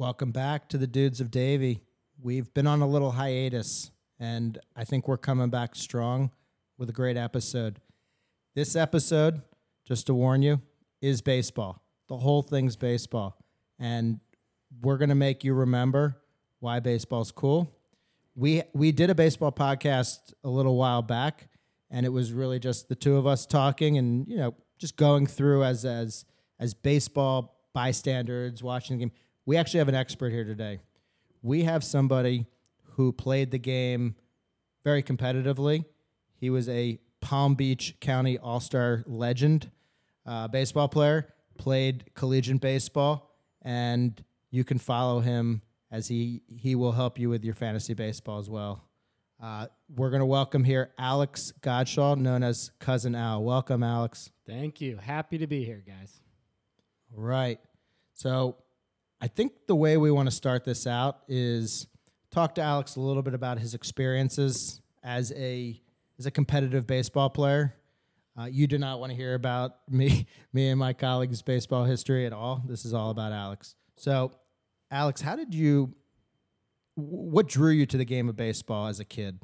Welcome back to the Dudes of Davie. We've been on a little hiatus, and I think we're coming back strong with a great episode. This episode, just to warn you, is baseball. The whole thing's baseball. And we're going to make you remember why baseball's cool. We we did a baseball podcast a little while back and it was really just the two of us talking and you know just going through as as as baseball bystanders watching the game. We actually have an expert here today. We have somebody who played the game very competitively. He was a Palm Beach County All Star legend, uh, baseball player, played collegiate baseball, and you can follow him as he he will help you with your fantasy baseball as well. Uh, we're going to welcome here Alex Godshall, known as Cousin Al. Welcome, Alex. Thank you. Happy to be here, guys. Right. So, I think the way we want to start this out is talk to Alex a little bit about his experiences as a as a competitive baseball player. Uh, you do not want to hear about me, me and my colleagues' baseball history at all. This is all about Alex. So, Alex, how did you? What drew you to the game of baseball as a kid?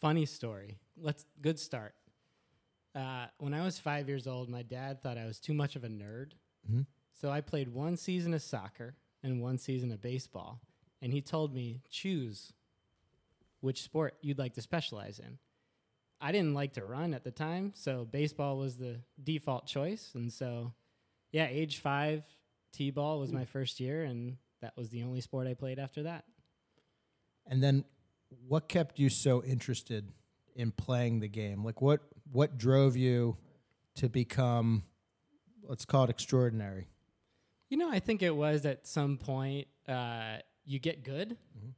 Funny story. Let's good start. Uh, when I was five years old, my dad thought I was too much of a nerd, mm-hmm. So I played one season of soccer and one season of baseball, and he told me choose which sport you'd like to specialize in. I didn't like to run at the time, so baseball was the default choice, and so yeah, age five, t-ball was my first year, and that was the only sport I played after that. And then what kept you so interested in playing the game? Like what what drove you to become let's call it extraordinary? You know, I think it was at some point uh, you get good. Mm-hmm.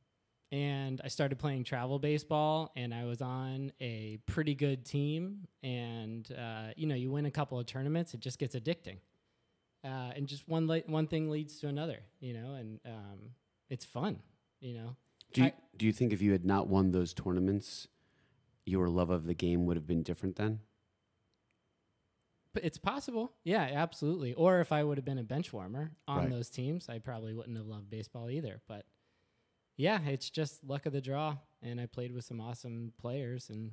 And I started playing travel baseball, and I was on a pretty good team. And uh, you know, you win a couple of tournaments, it just gets addicting uh, and just one le- one thing leads to another, you know, and um, it's fun, you know. Do you, I, do you think if you had not won those tournaments, your love of the game would have been different then? It's possible, yeah, absolutely. Or if I would have been a bench warmer on right. those teams, I probably wouldn't have loved baseball either. But yeah, it's just luck of the draw, and I played with some awesome players, and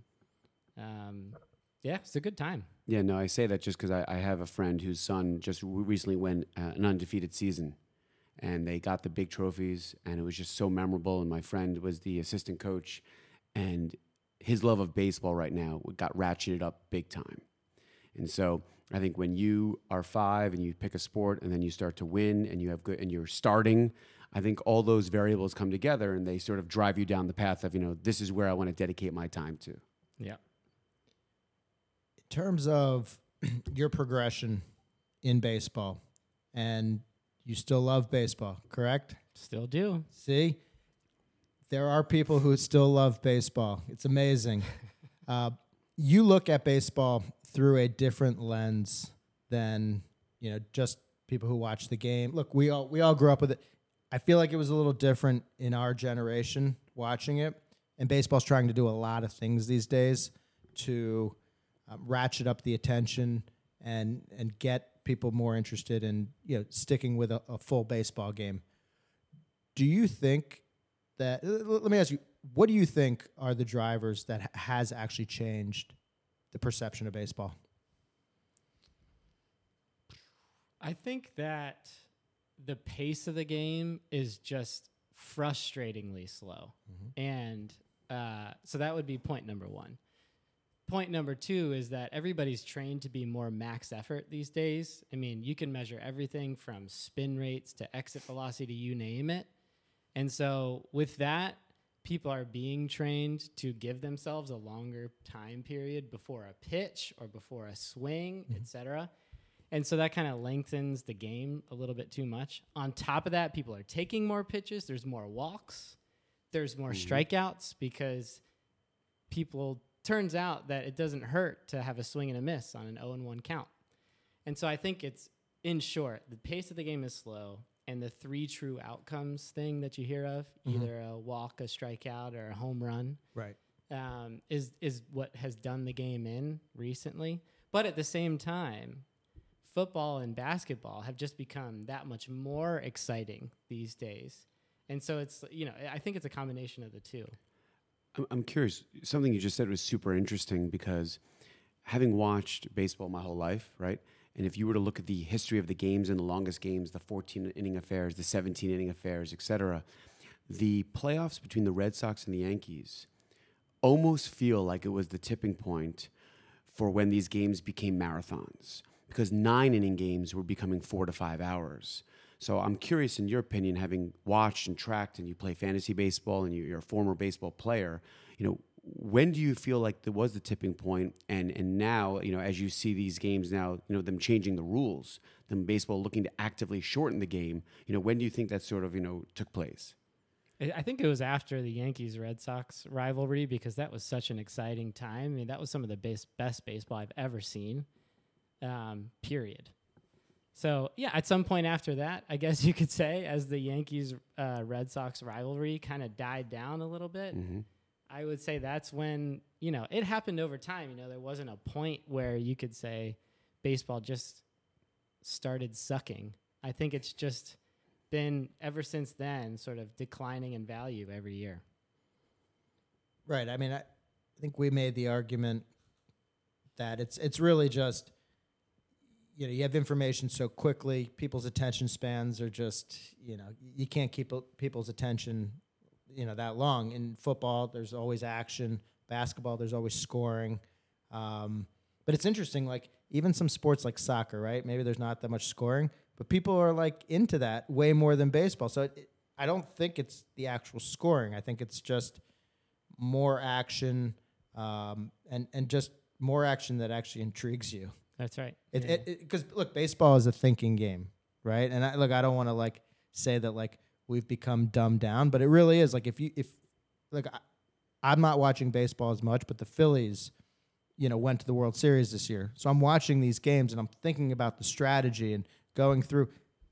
um, yeah, it's a good time. Yeah, no, I say that just because I, I, have a friend whose son just recently went uh, an undefeated season, and they got the big trophies, and it was just so memorable. And my friend was the assistant coach, and his love of baseball right now got ratcheted up big time. And so I think when you are five and you pick a sport, and then you start to win, and you have good, and you're starting. I think all those variables come together, and they sort of drive you down the path of you know this is where I want to dedicate my time to. Yeah In terms of your progression in baseball, and you still love baseball, correct? Still do. See, there are people who still love baseball. It's amazing. uh, you look at baseball through a different lens than you know just people who watch the game. Look, we all we all grew up with it. I feel like it was a little different in our generation watching it. And baseball's trying to do a lot of things these days to um, ratchet up the attention and and get people more interested in you know sticking with a, a full baseball game. Do you think that? Let me ask you. What do you think are the drivers that has actually changed the perception of baseball? I think that the pace of the game is just frustratingly slow. Mm-hmm. And uh, so that would be point number one point number two is that everybody's trained to be more max effort these days. I mean, you can measure everything from spin rates to exit velocity, you name it. And so, with that, people are being trained to give themselves a longer time period before a pitch or before a swing, mm-hmm. etc. And so that kind of lengthens the game a little bit too much. On top of that, people are taking more pitches, there's more walks, there's more mm-hmm. strikeouts because people turns out that it doesn't hurt to have a swing and a miss on an 0 and 1 count. And so I think it's, in short, the pace of the game is slow, and the three true outcomes thing that you hear of, mm-hmm. either a walk, a strikeout, or a home run, right, um, is is what has done the game in recently. But at the same time, football and basketball have just become that much more exciting these days. And so it's you know I think it's a combination of the two. I'm, I'm curious. Something you just said was super interesting because having watched baseball my whole life, right? And if you were to look at the history of the games and the longest games, the 14 inning affairs, the 17 inning affairs, et cetera, the playoffs between the Red Sox and the Yankees almost feel like it was the tipping point for when these games became marathons because nine inning games were becoming four to five hours. So I'm curious, in your opinion, having watched and tracked, and you play fantasy baseball, and you're a former baseball player, you know, when do you feel like there was the tipping point and and now you know as you see these games now you know them changing the rules them baseball looking to actively shorten the game you know when do you think that sort of you know took place I think it was after the Yankees Red Sox rivalry because that was such an exciting time. I mean, that was some of the best best baseball I've ever seen. Um, period. So yeah, at some point after that, I guess you could say, as the Yankees uh, Red Sox rivalry kind of died down a little bit, mm-hmm. I would say that's when you know it happened over time. You know, there wasn't a point where you could say baseball just started sucking. I think it's just been ever since then sort of declining in value every year. Right. I mean, I, think we made the argument that it's it's really just you know you have information so quickly people's attention spans are just you know you can't keep people's attention you know that long in football there's always action basketball there's always scoring um, but it's interesting like even some sports like soccer right maybe there's not that much scoring but people are like into that way more than baseball. So it, I don't think it's the actual scoring. I think it's just more action um, and and just more action that actually intrigues you. That's right. Because yeah. look, baseball is a thinking game, right? And I, look, I don't want to like say that like we've become dumbed down, but it really is. Like if you if like I, I'm not watching baseball as much, but the Phillies, you know, went to the World Series this year, so I'm watching these games and I'm thinking about the strategy and going through.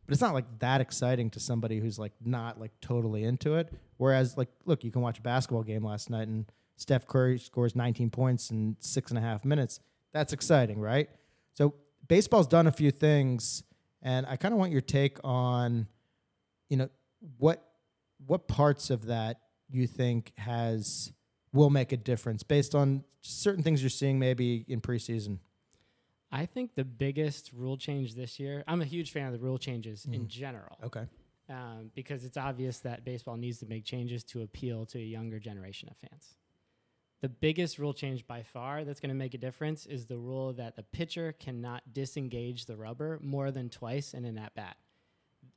But it's not like that exciting to somebody who's like not like totally into it. Whereas like, look, you can watch a basketball game last night and Steph Curry scores 19 points in six and a half minutes. That's exciting, right? So baseball's done a few things, and I kind of want your take on, you know, what what parts of that you think has will make a difference based on certain things you're seeing maybe in preseason. I think the biggest rule change this year, I'm a huge fan of the rule changes mm. in general. Okay. Um, because it's obvious that baseball needs to make changes to appeal to a younger generation of fans. The biggest rule change by far that's going to make a difference is the rule that the pitcher cannot disengage the rubber more than twice in an at bat.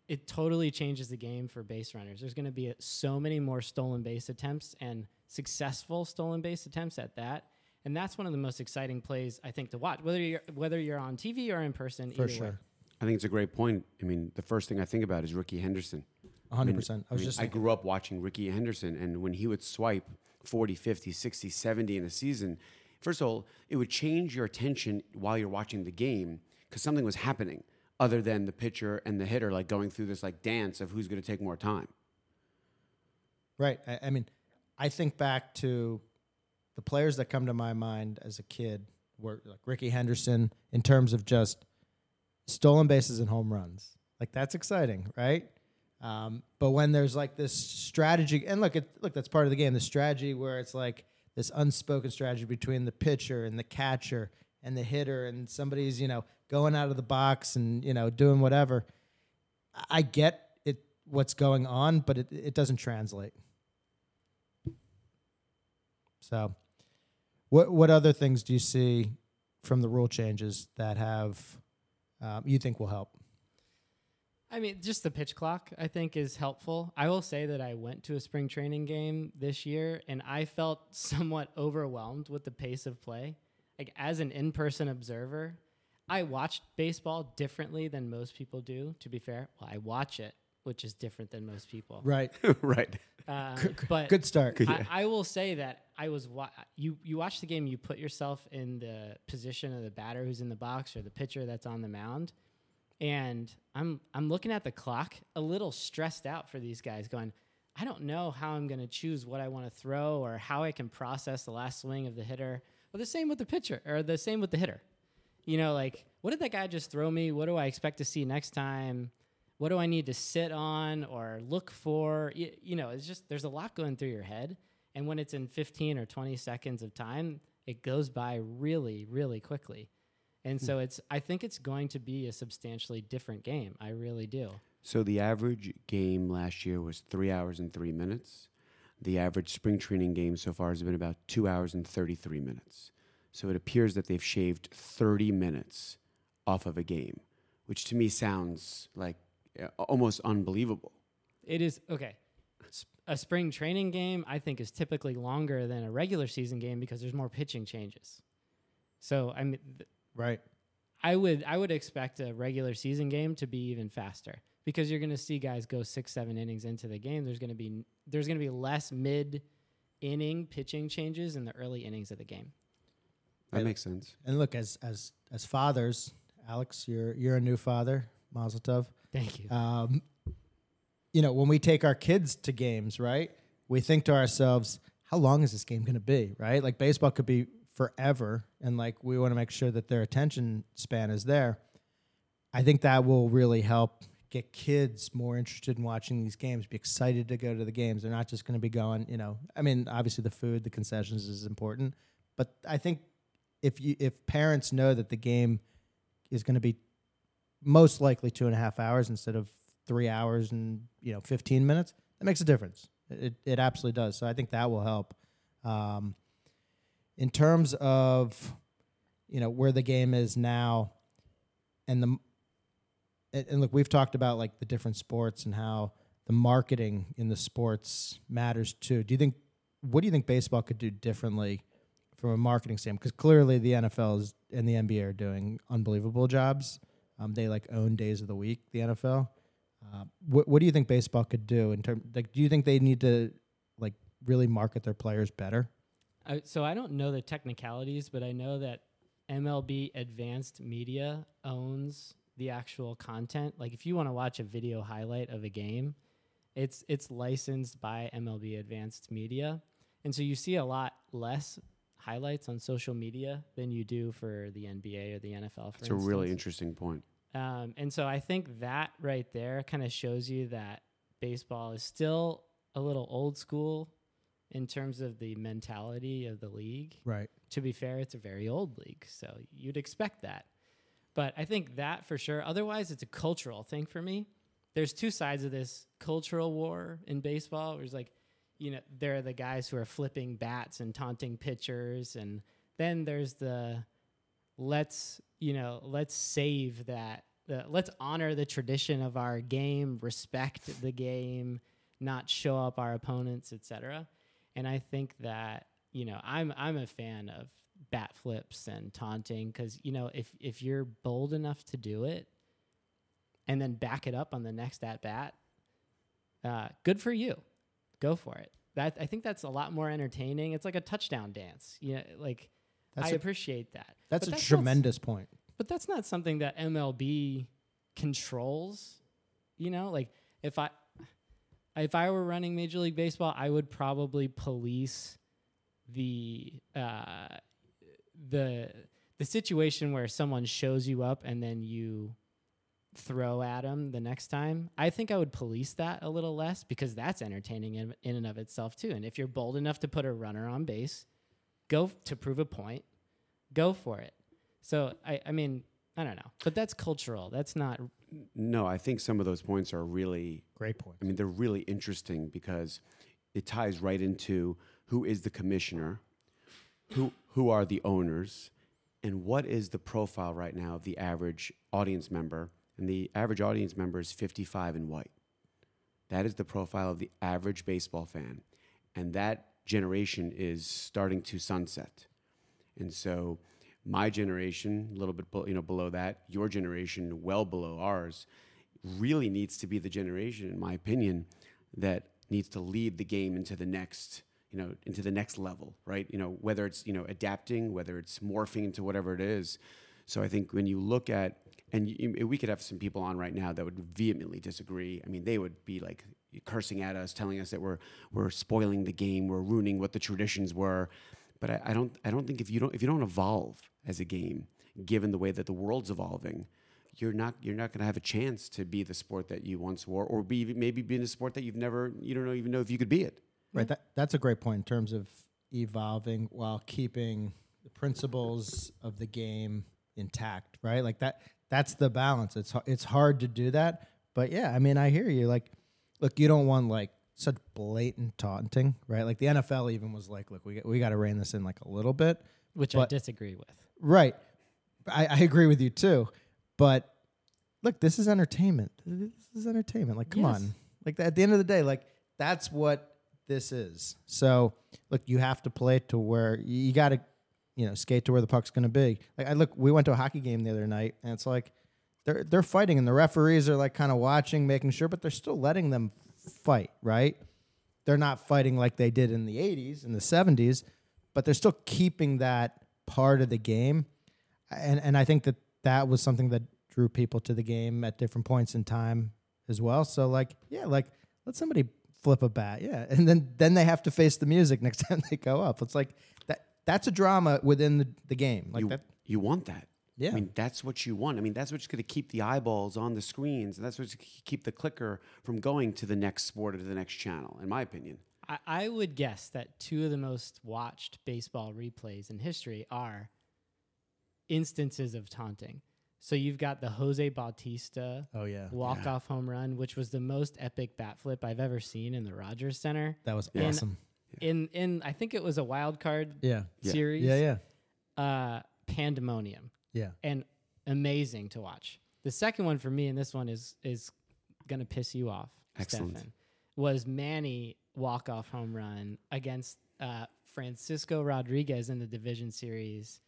It totally changes the game for base runners. There's going to be so many more stolen base attempts and successful stolen base attempts at that and that's one of the most exciting plays I think to watch, whether you're whether you're on TV or in person. For sure. Way. I think it's a great point. I mean, the first thing I think about is Rickey Henderson. 100%. I, mean, I was I just I grew up watching Rickey Henderson and when he would swipe 40, 50, 60, 70 in a season, first of all, it would change your attention while you're watching the game because something was happening other than the pitcher and the hitter like going through this like dance of who's going to take more time. Right. I, I mean, I think back to the players that come to my mind as a kid were like Rickey Henderson in terms of just stolen bases and home runs. Like that's exciting, right? Um, but when there's like this strategy, and look, it, look, that's part of the game. The strategy where it's like this unspoken strategy between the pitcher and the catcher and the hitter, and somebody's you know going out of the box and you know doing whatever. I get it, what's going on, but it, it doesn't translate. So what what other things do you see from the rule changes that have um, you think will help? I mean, just the pitch clock, I think, is helpful. I will say that I went to a spring training game this year and I felt somewhat overwhelmed with the pace of play. Like, as an in person observer, I watched baseball differently than most people do, to be fair. Well, I watch it, which is different than most people. Right. right. Uh, but good start. I, I, will say that I was wa- you you watch the game, you put yourself in the position of the batter who's in the box or the pitcher that's on the mound, and I'm I'm looking at the clock, a little stressed out for these guys, going, I don't know how I'm going to choose what I want to throw or how I can process the last swing of the hitter. Well, the same with the pitcher or the same with the hitter. You know, like what did that guy just throw me? What do I expect to see next time? What do I need to sit on or look for? You, you know, it's just there's a lot going through your head, and when it's in 15 or 20 seconds of time, it goes by really, really quickly. And hmm. so it's I think it's going to be a substantially different game. I really do. So the average game last year was three hours and three minutes. The average spring training game so far has been about two hours and 33 minutes. So it appears that they've shaved 30 minutes off of a game, which to me sounds like uh, almost unbelievable. It is okay. A spring training game, I think, is typically longer than a regular season game because there's more pitching changes. So I mean, th- Right. I would I would expect a regular season game to be even faster because you're going to see guys go six seven innings into the game. There's going to be there's going to be less mid inning pitching changes in the early innings of the game. That Right. makes sense. And look, as as as fathers, Alex, you're you're a new father, Mazel Tov. Thank you. Um, you know, when we take our kids to games, right? We think to ourselves, how long is this game going to be, right? Like baseball could be forever, and like we want to make sure that their attention span is there. I think that will really help get kids more interested in watching these games, be excited to go to the games. They're not just going to be going, you know. I mean, obviously the food, the concessions is important, but I think if you if parents know that the game is going to be most likely two and a half hours instead of three hours and you know 15 minutes that makes a difference. It, it absolutely does. So i think that will help. Um, in terms of you know where the game is now and the and, look we've talked about like the different sports and how the marketing in the sports matters too. Do you think what do you think baseball could do differently from a marketing standpoint because clearly the nfl is, and the nba are doing unbelievable jobs um, they like own days of the week. The NFL. Uh, what What do you think baseball could do in terms? Like, do you think they need to like really market their players better? I, so I don't know the technicalities, but I know that MLB Advanced Media owns the actual content. Like if you want to watch a video highlight of a game, it's it's licensed by MLB Advanced Media. And so you see a lot less highlights on social media than you do for the NBA or the NFL for It's a really interesting point. Um, and so I think that right there kind of shows you that baseball is still a little old school in terms of the mentality of the league. Right. To be fair, it's a very old league, so you'd expect that. But I think that for sure. Otherwise, it's a cultural thing for me. There's two sides of this cultural war in baseball. There's like, you know, there are the guys who are flipping bats and taunting pitchers, and then there's the let's you know let's save that the, let's honor the tradition of our game respect the game not show up our opponents etc and i think that you know i'm i'm a fan of bat flips and taunting cuz you know if if you're bold enough to do it and then back it up on the next at bat uh, good for you go for it that i think that's a lot more entertaining it's like a touchdown dance you know like That's i a- appreciate that That's But a not s- tremendous point. but that's not something that MLB controls. You know, like if I if I were running Major League Baseball, I would probably police the uh, the the situation where someone shows you up and then you throw at them the next time. I think I would police that a little less because that's entertaining in, in and of itself too. And if you're bold enough to put a runner on base, go f- to prove a point, go for it. So I, I mean, I don't know, but that's cultural. That's not. No, I think some of those points are really Great point. I mean, they're really interesting because it ties right into who is the commissioner, who who are the owners, and what is the profile right now of the average audience member. And the average audience member is 55 and white. That is the profile of the average baseball fan. And that generation is starting to sunset. And so my generation, a little bit you know, below that, your generation, well below ours, really needs to be the generation, in my opinion, that needs to lead the game into the next, you know, into the next level, right? You know, whether it's, you know, adapting, whether it's morphing into whatever it is. So I think when you look at, and you, we could have some people on right now that would vehemently disagree. I mean, they would be like cursing at us, telling us that we're we're spoiling the game, we're ruining what the traditions were. But I, I don't I don't think if you don't if you don't evolve as a game, given the way that the world's evolving, you're not you're not going to have a chance to be the sport that you once were, or be maybe be in a sport that you've never you don't even know if you could be it. Right. That, that's a great point in terms of evolving while keeping the principles of the game intact. Right. Like that. That's the balance. It's it's hard to do that, but yeah. I mean, I hear you. Like, look, you don't want like such blatant taunting, right? Like the NFL even was like, look, we we got to rein this in like a little bit, which I disagree with. right? I, I agree with you too, but look, this is entertainment. This is entertainment. Like, come Yes. on. Like at the end of the day, like that's what this is. So look, you have to play to where you got to, you know, skate to where the puck's going to be. Like I look, we went to a hockey game the other night, and it's like they're they're fighting, and the referees are like kind of watching, making sure, but they're still letting them fight, right? They're not fighting like they did in the '80s and the '70s, but they're still keeping that part of the game, and and I think that that was something that drew people to the game at different points in time as well. So like, yeah, like let somebody flip a bat, yeah, and then then they have to face the music next time they go up. It's like that. That's a drama within the, the game, like you, that. you want that. Yeah. I mean, that's what you want. I mean, that's what's going to keep the eyeballs on the screens. And that's what's going to keep the clicker from going to the next sport or to the next channel, in my opinion. I, I would guess that two of the most watched baseball replays in history are instances of taunting. So you've got the Jose Bautista Oh yeah, walk off home run, which was the most epic bat flip I've ever seen in the Rogers Center. that was And- awesome. In in I think it was a wild card Yeah, Yeah. series. yeah, yeah, Uh, pandemonium yeah. and amazing to watch. The second one for me, and this one is is gonna piss you off, Excellent. Stefan, was Manny walk off home run against uh, Francisco Rodriguez in the division series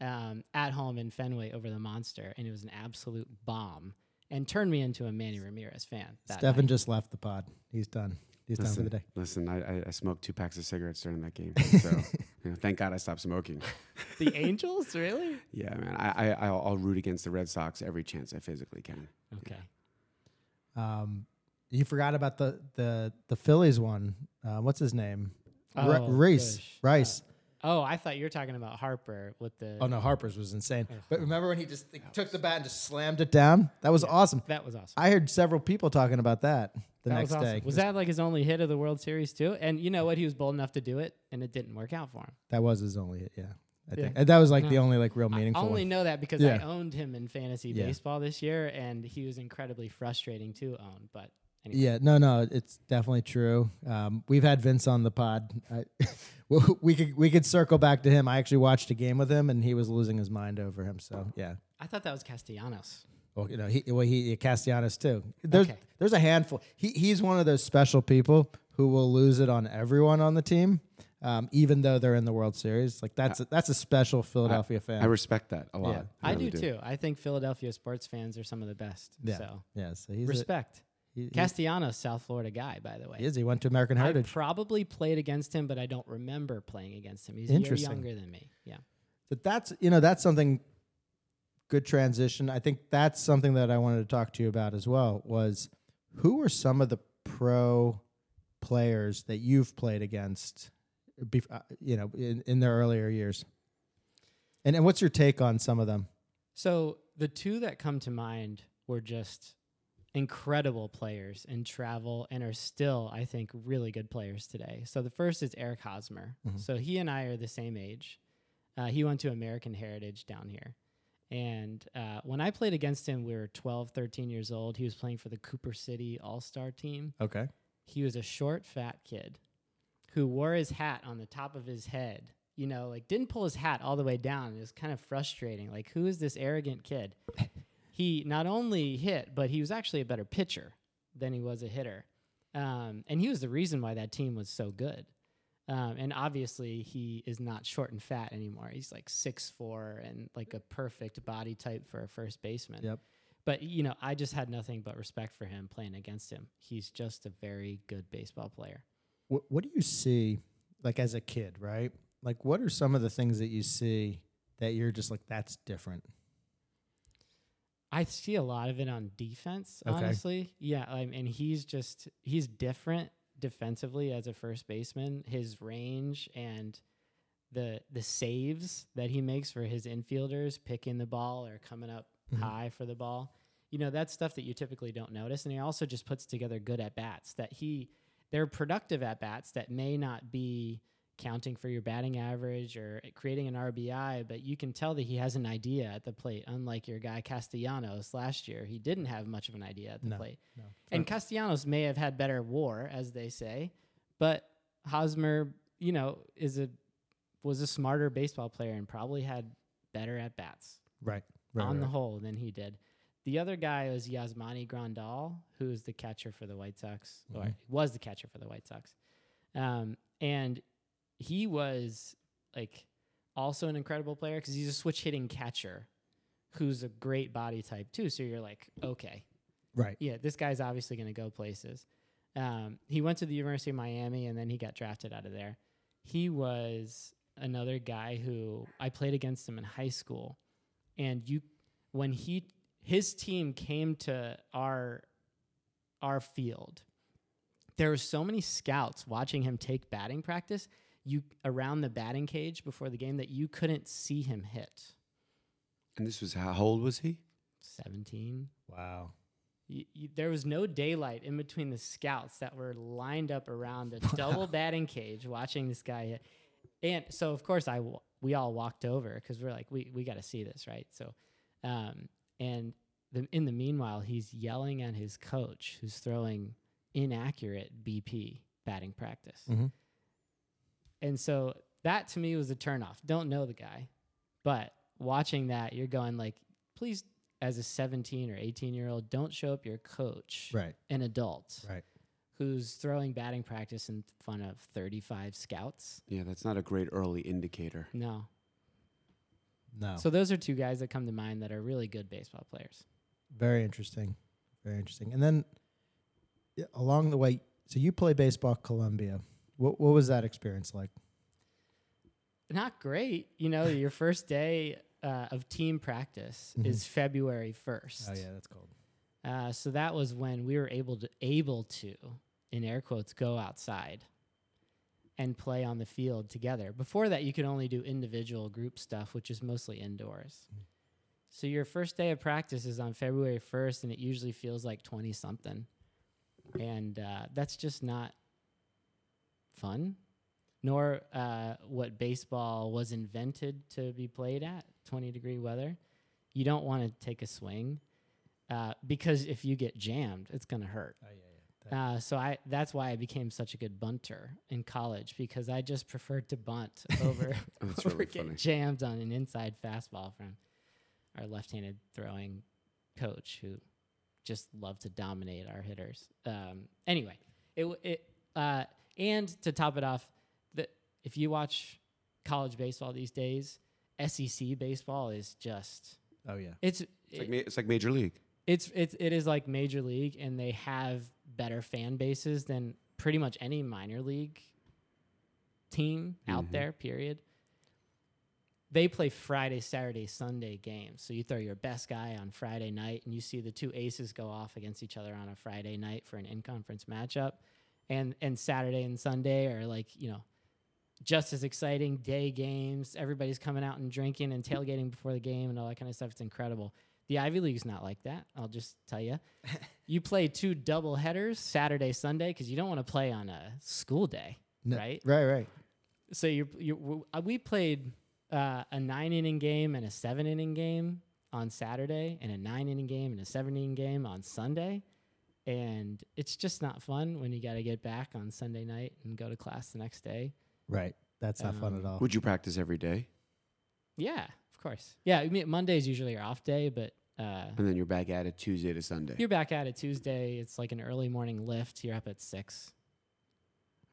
um, at home in Fenway over the Monster, and it was an absolute bomb and turned me into a Manny Ramirez fan. Stefan night. just left the pod. He's done. He's done for Listen, the day. listen I, I, I smoked two packs of cigarettes during that game. So you know, thank God I stopped smoking. the Angels, really? Yeah, man. I, I, I'll, I'll root against the Red Sox every chance I physically can. Okay. Um, you forgot about the the the Phillies one. Uh, what's his name? Ri- Oh, Rice. gosh. Rice. Oh, I thought you were talking about Harper with the. oh no, Harper's was insane. Oh, but remember when he just like, took the bat and just slammed it down? That was awesome. That was awesome. I heard several people talking about that the that next was awesome. day. Was that like his only hit of the World Series too? And you know what? He was bold enough to do it, and it didn't work out for him. That was his only hit. Yeah, I Yeah. think And that was like No. the only like real meaningful. I only one. know that because I owned him in fantasy Yeah. baseball this year, and he was incredibly frustrating to own. But anyway, Yeah, no, no, it's definitely true. Um, we've had Vince on the pod. I, we could we could circle back to him. I actually watched a game with him, and he was losing his mind over him. So yeah, I thought that was Castellanos. well, you know, he well he Castellanos too. There's Okay. there's a handful. He he's one of those special people who will lose it on everyone on the team, um, even though they're in the World Series. Like that's a, that's a special Philadelphia fan. I respect that a lot. Yeah. I really do too. I think Philadelphia sports fans are some of the best. yeah, So yeah. So he's respect. he, he- Castellanos, South Florida guy, by the way. he is. He went to American I Heritage. probably played against him, but I don't remember playing against him. He's a year younger than me. Yeah. But that's you know that's something good transition. I think that's something that I wanted to talk to you about as well. Was who are some of the pro players that you've played against, uh, you know, in, in their earlier years? And and what's your take on some of them? So the two that come to mind were just incredible players in travel and are still, I think, really good players today. So the first is Eric Hosmer. Mhm. So he and I are the same age. Uh, he went to American Heritage down here. And uh, when I played against him, we were 12, 13 years old. He was playing for the Cooper City All Star team. Okay. He was a short, fat kid who wore his hat on the top of his head. You know, like didn't pull his hat all the way down. It was kind of frustrating. Like, who is this arrogant kid? He not only hit, but he was actually a better pitcher than he was a hitter. Um, and he was the reason why that team was so good. Um, and obviously, he is not short and fat anymore. He's like six four and like a perfect body type for a first baseman. Yep. But you know, I just had nothing but respect for him playing against him. He's just a very good baseball player. What What do you see, like as a kid, right? Like, what are some of the things that you see that you're just like, that's different? I see a lot of it on defense, Okay. honestly. Yeah, I mean, he's just he's different defensively as a first baseman. His range and the the saves that he makes for his infielders picking the ball or coming up Mhm. high for the ball. You know, that's stuff that you typically don't notice. And he also just puts together good at bats that he they're productive at bats that may not be counting for your batting average or creating an RBI, but you can tell that he has an idea at the plate, unlike your guy Castellanos last year. He didn't have much of an idea at the No, plate. no. And Castellanos may have had better war, as they say, but Hosmer, you know, is a was a smarter baseball player and probably had better at bats Right. right on the right. whole than he did. The other guy was Yasmani Grandal, who is the catcher for the White Sox, or Mhm. was the catcher for the White Sox. Um, and he was like also an incredible player because he's a switch hitting catcher who's a great body type too. So you're like, okay, Right. yeah, this guy's obviously going to go places. Um, he went to the University of Miami and then he got drafted out of there. He was another guy who I played against him in high school, and you when he his team came to our our field, there were so many scouts watching him take batting practice you around the batting cage before the game that you couldn't see him hit. And this was how old was he? Seventeen. Wow. y- y- there was no daylight in between the scouts that were lined up around the double batting cage watching this guy hit. And so, of course, I w- we all walked over because we're like, we, we got to see this, right? So, um, and the, in the meanwhile, he's yelling at his coach who's throwing inaccurate BP batting practice. Mhm. And so that to me was a turnoff. Don't know the guy, but watching that, you're going like, please, as a 17 or 18 year old, don't show up your coach, Right. an adult, Right. who's throwing batting practice in front of 35 scouts. Yeah, that's not a great early indicator. No. No. So those are two guys that come to mind that are really good baseball players. Very interesting. Very interesting. And then along the way, so you play baseball at Columbia. What what was that experience like? Not great. You know, your first day uh, of team practice Mhm. is February 1st. Oh yeah, that's cold. Uh, so that was when we were able to able to, in air quotes, go outside and play on the field together. Before that, you could only do individual group stuff, which is mostly indoors. So your first day of practice is on February first, and it usually feels like twenty something, and uh, that's just not fun. Nor uh, what baseball was invented to be played at twenty degree weather. You don't want to take a swing uh, because if you get jammed, it's gonna hurt. Oh yeah, yeah. Uh, so I that's why I became such a good bunter in college because I just preferred to bunt over, over really funny. jammed on an inside fastball from our left-handed throwing coach who just loved to dominate our hitters. Um, anyway, it it uh, and to top it off, the if you watch college baseball these days, SEC baseball is just oh yeah. it's It's like, ma- it's like Major League. it's it's it is like major league and they have better fan bases than pretty much any minor league team out Mhm. there period they play friday saturday sunday games so you throw your best guy on friday night and you see the two aces go off against each other on a friday night for an in-conference matchup and and saturday and sunday are like you know just as exciting day games everybody's coming out and drinking and tailgating before the game and all that kind of stuff it's incredible the Ivy League's not like that. I'll just tell you. you play two double headers Saturday, Sunday because you don't want to play on a school day, No- right? Right, right. So you you we played uh, a nine inning game and a seven inning game on Saturday, and a nine inning game and a seven inning game on Sunday, and it's just not fun when you got to get back on Sunday night and go to class the next day. Right. That's not fun Um, at all. Would you practice every day? Yeah, of course. Yeah, I mean, Monday's usually your off day, but. Uh, And then you're back at it Tuesday to Sunday. You're back at it Tuesday. It's like an early morning lift. You're up at six.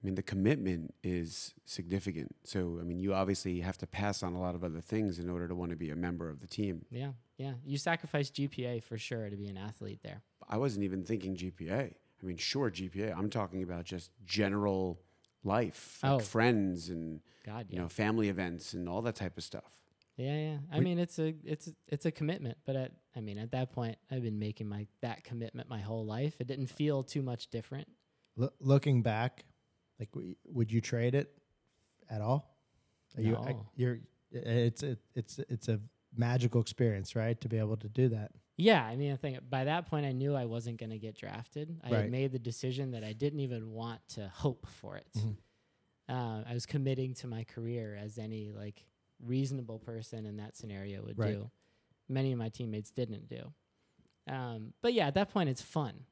I mean, the commitment is significant. So, I mean, you obviously have to pass on a lot of other things in order to want to be a member of the team. Yeah, yeah. You sacrifice GPA for sure to be an athlete there. I wasn't even thinking GPA. I mean, sure, GPA. I'm talking about just general life, like Oh. friends and God, you know family events and all that type of stuff. yeah, yeah. I We- mean, it's a it's it's a commitment, but at I mean, at that point, I've been making my that commitment my whole life. It didn't feel too much different. Loo- looking back, like w- would you trade it at all? Are you, I, you're it's it, it's it's a magical experience, right? To be able to do that. Yeah, I mean, I think by that point I knew I wasn't going to get drafted. I Right. had made the decision that I didn't even want to hope for it. Mhm. Uh, I was committing to my career as any like reasonable person in that scenario would Right. do. Many of my teammates didn't do. Um, but yeah, at that point it's fun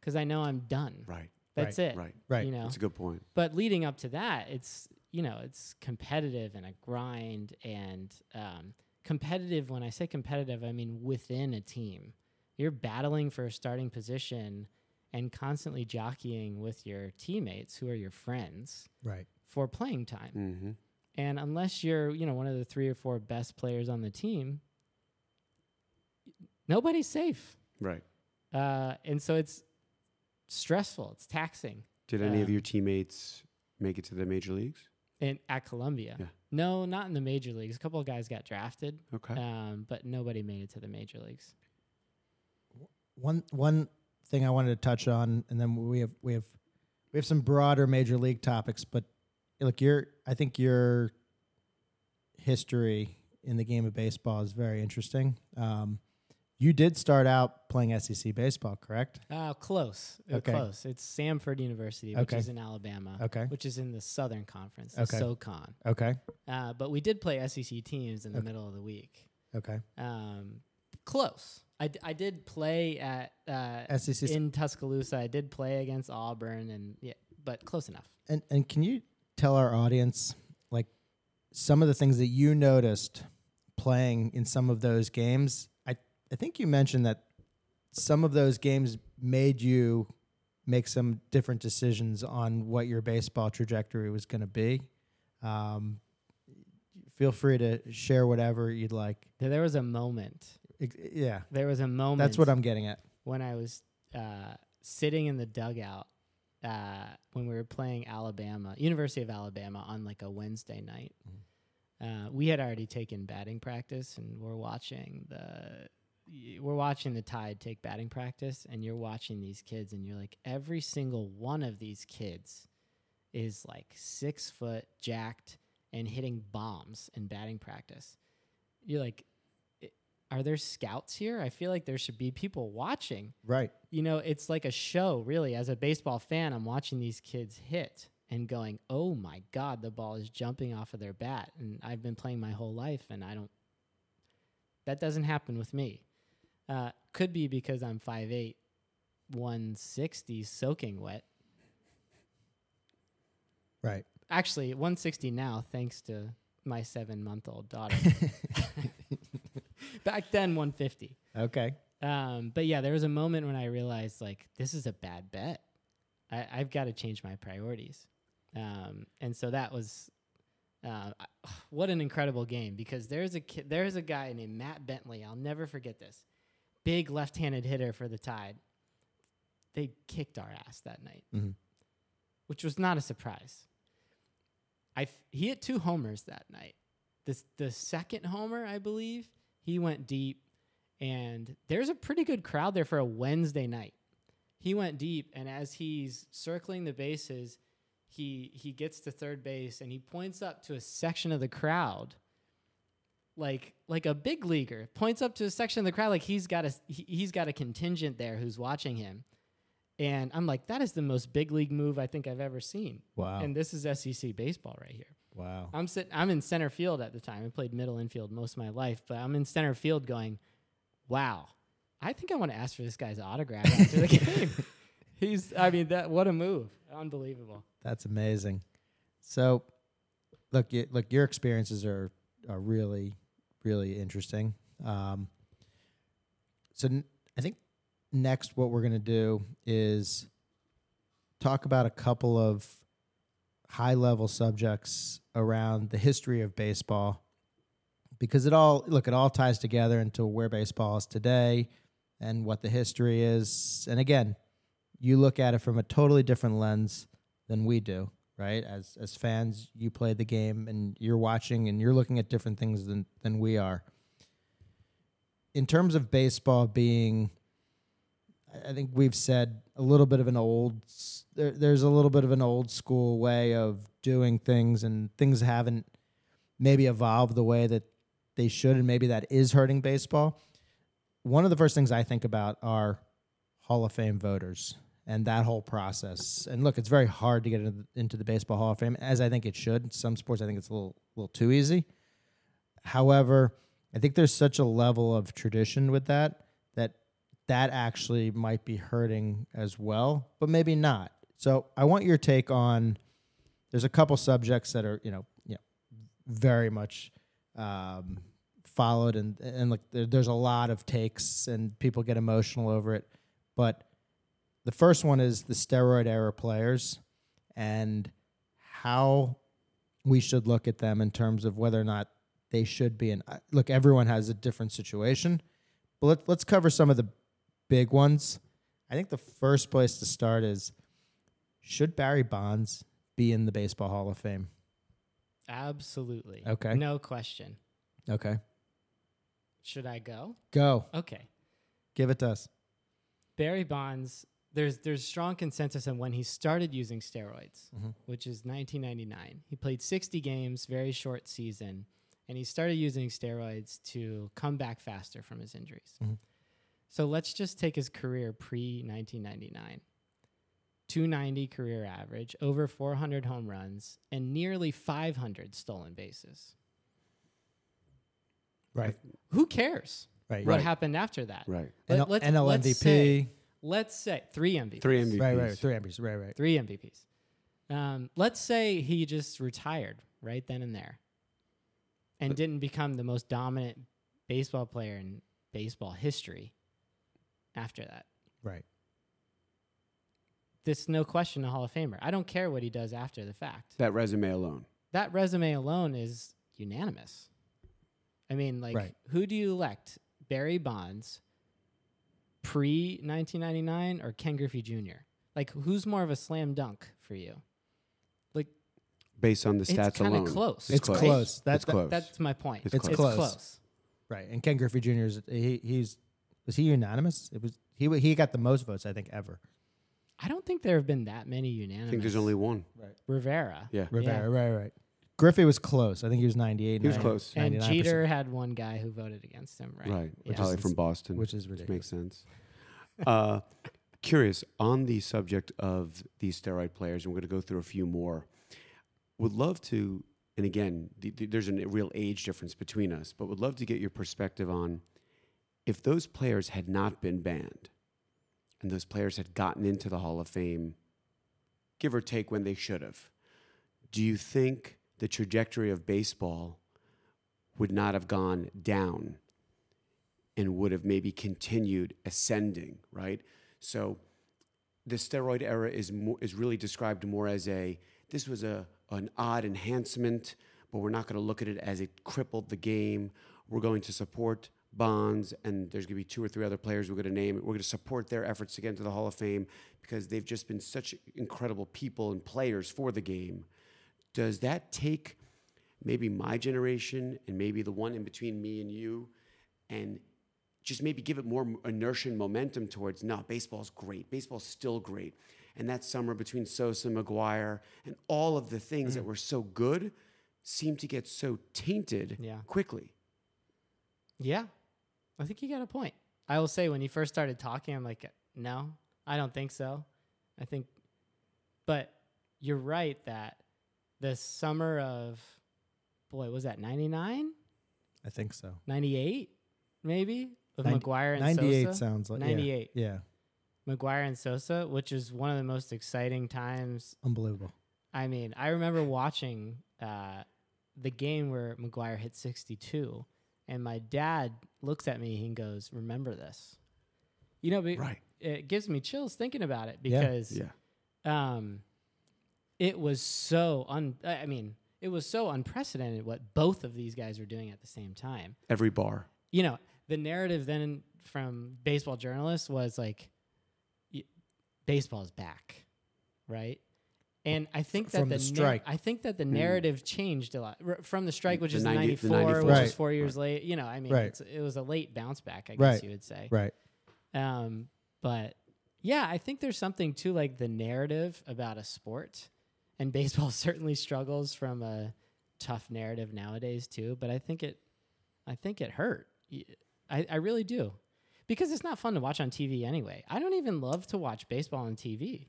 because I know I'm done. Right. That's Right. it. Right. Right. You know, That's a good point. but leading up to that, it's you know it's competitive and a grind and um, competitive. When I say competitive, I mean within a team. You're battling for a starting position and constantly jockeying with your teammates who are your friends Right. for playing time. Mm-hmm. And unless you're you know one of the three or four best players on the team, nobody's safe. Right. Uh, and so it's stressful. It's taxing. Did any of Um, your teammates make it to the major leagues? in at Columbia. Yeah. No, not in the major leagues. A couple of guys got drafted, Okay. um, but nobody made it to the major leagues. One one thing I wanted to touch on, and then we have we have we have some broader major league topics. But look, your I think your history in the game of baseball is very interesting. Um, you did start out playing SEC baseball, correct? Uh, close, uh, Okay. close. It's Samford University, which Okay. is in Alabama, Okay. which is in the Southern Conference, the Okay. SoCon. Okay. Uh, but we did play SEC teams in the Okay. middle of the week. Okay. Um, close. I, d- I did play at uh, SEC. in Tuscaloosa. I did play against Auburn, and yeah, but close enough. And and can you tell our audience like some of the things that you noticed playing in some of those games? I think you mentioned that some of those games made you make some different decisions on what your baseball trajectory was going to be. Um, feel free to share whatever you'd like. There, was a moment. Yeah, There was a moment. that's what I'm getting at. when I was uh, sitting in the dugout uh, when we were playing Alabama, University of Alabama, on like a Wednesday night. Uh, we had already taken batting practice, and we're watching the we're watching the Tide take batting practice, and you're watching these kids, and you're like, every single one of these kids is like six foot, jacked, and hitting bombs in batting practice. You're like, are there scouts here? I feel like there should be people watching Right. you know, it's like a show, really. As a baseball fan, I'm watching these kids hit and going, oh my God, the ball is jumping off of their bat. And I've been playing my whole life, and I don't, that doesn't happen with me. Uh, could be because I'm 5'8, 160 soaking wet. Right. Actually, 160 now, thanks to my seven month old daughter. Back then, 150. Okay. Um, but yeah, there was a moment when I realized like this is a bad bet. I, I've got to change my priorities. Um, and so that was uh, what an incredible game because there's a ki- there's a guy named Matt Bentley. I'll never forget this. Big left-handed hitter for the Tide. They kicked our ass that night, Mhm. which was not a surprise. I f- he hit two homers that night. This the second homer, I believe, he went deep and there's a pretty good crowd there for a Wednesday night. He went deep, and as he's circling the bases, he he gets to third base and he points up to a section of the crowd, like like a big leaguer points up to a section of the crowd like he's got a he, he's got a contingent there who's watching him, and I'm like that is the most big league move I think I've ever seen, Wow. and this is SEC baseball right here. wow. I'm sitting. I'm in center field at the time. I played middle infield most of my life, but I'm in center field going, "Wow, I think I want to ask for this guy's autograph after the game." He's. I mean, that what a move! Unbelievable. That's amazing. So, look, you, look, your experiences are are really, really interesting. Um, so, n- I think next what we're gonna do is talk about a couple of high level subjects around the history of baseball, because it all look it all ties together into where baseball is today and what the history is. And again, you look at it from a totally different lens than we do, right? As as fans, you play the game and you're watching and you're looking at different things than than we are. In terms of baseball being I- think we've said a little bit of an old there, there's a little bit of an old school way of doing things and things haven't maybe evolved the way that they should, and maybe that is hurting baseball. One of the first things I think about are Hall of Fame voters and that whole process. And look, it's very hard to get into the, Baseball Hall of Fame, as I think it should. Some sports, I think it's a little, little too easy. However, I think there's such a level of tradition with that that that actually might be hurting as well, but maybe not. So I want your take on. There's a couple subjects that are you know you know very much um, followed and and like there, there's a lot of takes and people get emotional over it, but the first one is the steroid era players and how we should look at them in terms of whether or not they should be in. Look, everyone has a different situation, but let, let's cover some of the big ones. I think the first place to start is should Barry Bonds be in the Baseball Hall of Fame? Absolutely. Okay. No question. Okay. Should I go? Go. Okay. Give it to us. Barry Bonds, there's there's strong consensus on when he started using steroids, Mhm. which is 1999. He played 60 games, very short season, and he started using steroids to come back faster from his injuries. Mhm. So let's just take his career pre 1999. 290 career average, over 400 home runs, and nearly 500 stolen bases. Right. Who cares Right. what Right. happened after that? Right. Let- let's- NL MVP. say- Let's say three MVPs. Three MVPs. right, right. Three MVPs. Right, right. Three MVPs. Um, let's say he just retired right then and there and But- didn't become the most dominant baseball player in baseball history after that. Right. This no question a Hall of Famer. I don't care what he does after the fact. That resume alone. That resume alone is unanimous. I mean, like, Right. who do you elect? Barry Bonds, pre 1999, or Ken Griffey Jr.? Like, who's more of a slam dunk for you? Like, based on the stats kinda alone. close. It's right? close. That, It's that- close. That's my point. It's It's close. close. close. Right. And Ken Griffey Jr. is he he's was he unanimous? It was he he got the most votes I think ever. I don't think there have been that many unanimous. I think there's only one. Rivera. Yeah. Rivera, right, right. Griffey was close. I think he was 98. He was 90 close. And 99%, Jeter had one guy who voted against him, right? Right. Yeah. Probably is from Boston. which is which ridiculous. makes sense. Uh, curious on the subject of these steroid players, and we're going to go through a few more. Would love to, and again, th- th- there's a real age difference between us, but would love to get your perspective on if those players had not been banned, and those players had gotten into the Hall of Fame, give or take when they should have. Do you think the trajectory of baseball would not have gone down and would have maybe continued ascending, right? So the steroid era is more, is really described more as a this was a an odd enhancement, but we're not going to look at it as it crippled the game. We're going to support Bonds, and there's going to be two or three other players we're going to name. We're going to support their efforts to get into the Hall of Fame because they've just been such incredible people and players for the game. Does that take maybe my generation and maybe the one in between me and you and just maybe give it more inertia and momentum towards no baseball's great baseball's still great and that summer between sosa and McGwire and all of the things that mm. were so good seem to get so tainted Yeah. quickly Yeah. I think you got a point. I will say when you first started talking, I'm like, no, I don't think so. I think, but you're right that the summer of, boy, was that 99, I think so. 98, maybe? Of Ninety- McGwire and 98 Sosa. sounds like 98. Yeah. McGwire and Sosa, which is one of the most exciting times Unbelievable. I mean, I remember watching uh, the game where McGwire hit 62, and my dad looks at me and goes, "Remember this." You know, right it gives me chills thinking about it Yeah. because yeah um, it was so un. I I mean, it was so unprecedented what both of these guys were doing at the same time. every bar You know, the narrative then from baseball journalists was like, y- "Baseball's back," right? And I think that From the, the nar- strike. I think that the narrative changed a lot R- from the strike, which The is 90 the 94, 94. which Right. is four years late. You know, I mean, Right. it's, it was a late bounce back, I guess Right. you would say. Right. Um, but yeah, I think there's something to like the narrative about a sport, and baseball certainly struggles from a tough narrative nowadays too, but I think it, I think it hurt. I, I really do, because it's not fun to watch on TV anyway. I don't even love to watch baseball on TV.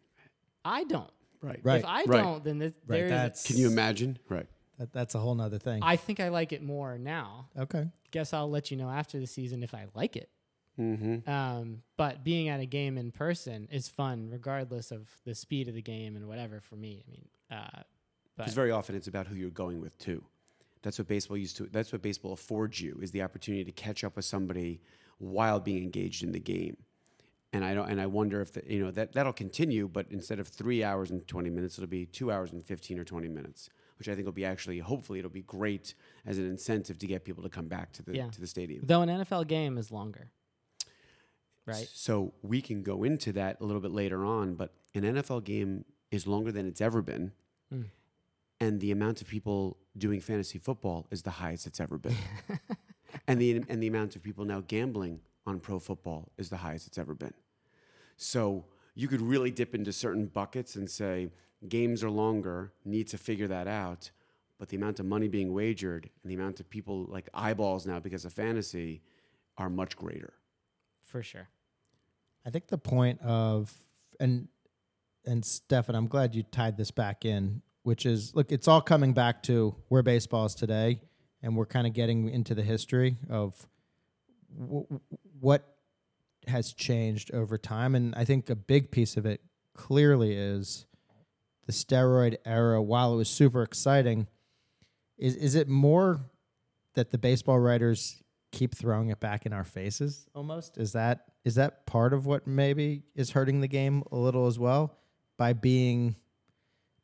I don't. Right. Right. If I Right. don't, then this, Right, there's. that's- Can you imagine? Right. That, that's a whole nother thing. I think I like it more now. okay. Guess I'll let you know after the season if I like it. Mm-hmm. Um, but being at a game in person is fun, regardless of the speed of the game and whatever. For me, I mean, uh, Because very often it's about who you're going with too. That's what baseball used to. That's what baseball affords you is the opportunity to catch up with somebody while being engaged in the game. And I don't. And I wonder if the, you know that that'll continue, but instead of three hours and twenty minutes, it'll be two hours and fifteen or twenty minutes, which I think will be actually, hopefully, it'll be great as an incentive to get people to come back to the Yeah. to the stadium. though an NFL game is longer, right? So we can go into that a little bit later on, but an NFL game is longer than it's ever been. And the amount of people doing fantasy football is the highest it's ever been. and the and the amount of people now gambling on pro football is the highest it's ever been. So you could really dip into certain buckets and say games are longer, need to figure that out. But the amount of money being wagered and the amount of people like eyeballs now because of fantasy are much greater. For sure. I think the point of and and Stefan, I'm glad you tied this back in, which is look, it's all coming back to where baseball is today, and we're kind of getting into the history of w- what has changed over time, and I think a big piece of it clearly is the steroid era. While it was super exciting, is is it more that the baseball writers keep throwing it back in our faces almost? Is that is that part of what maybe is hurting the game a little as well? By being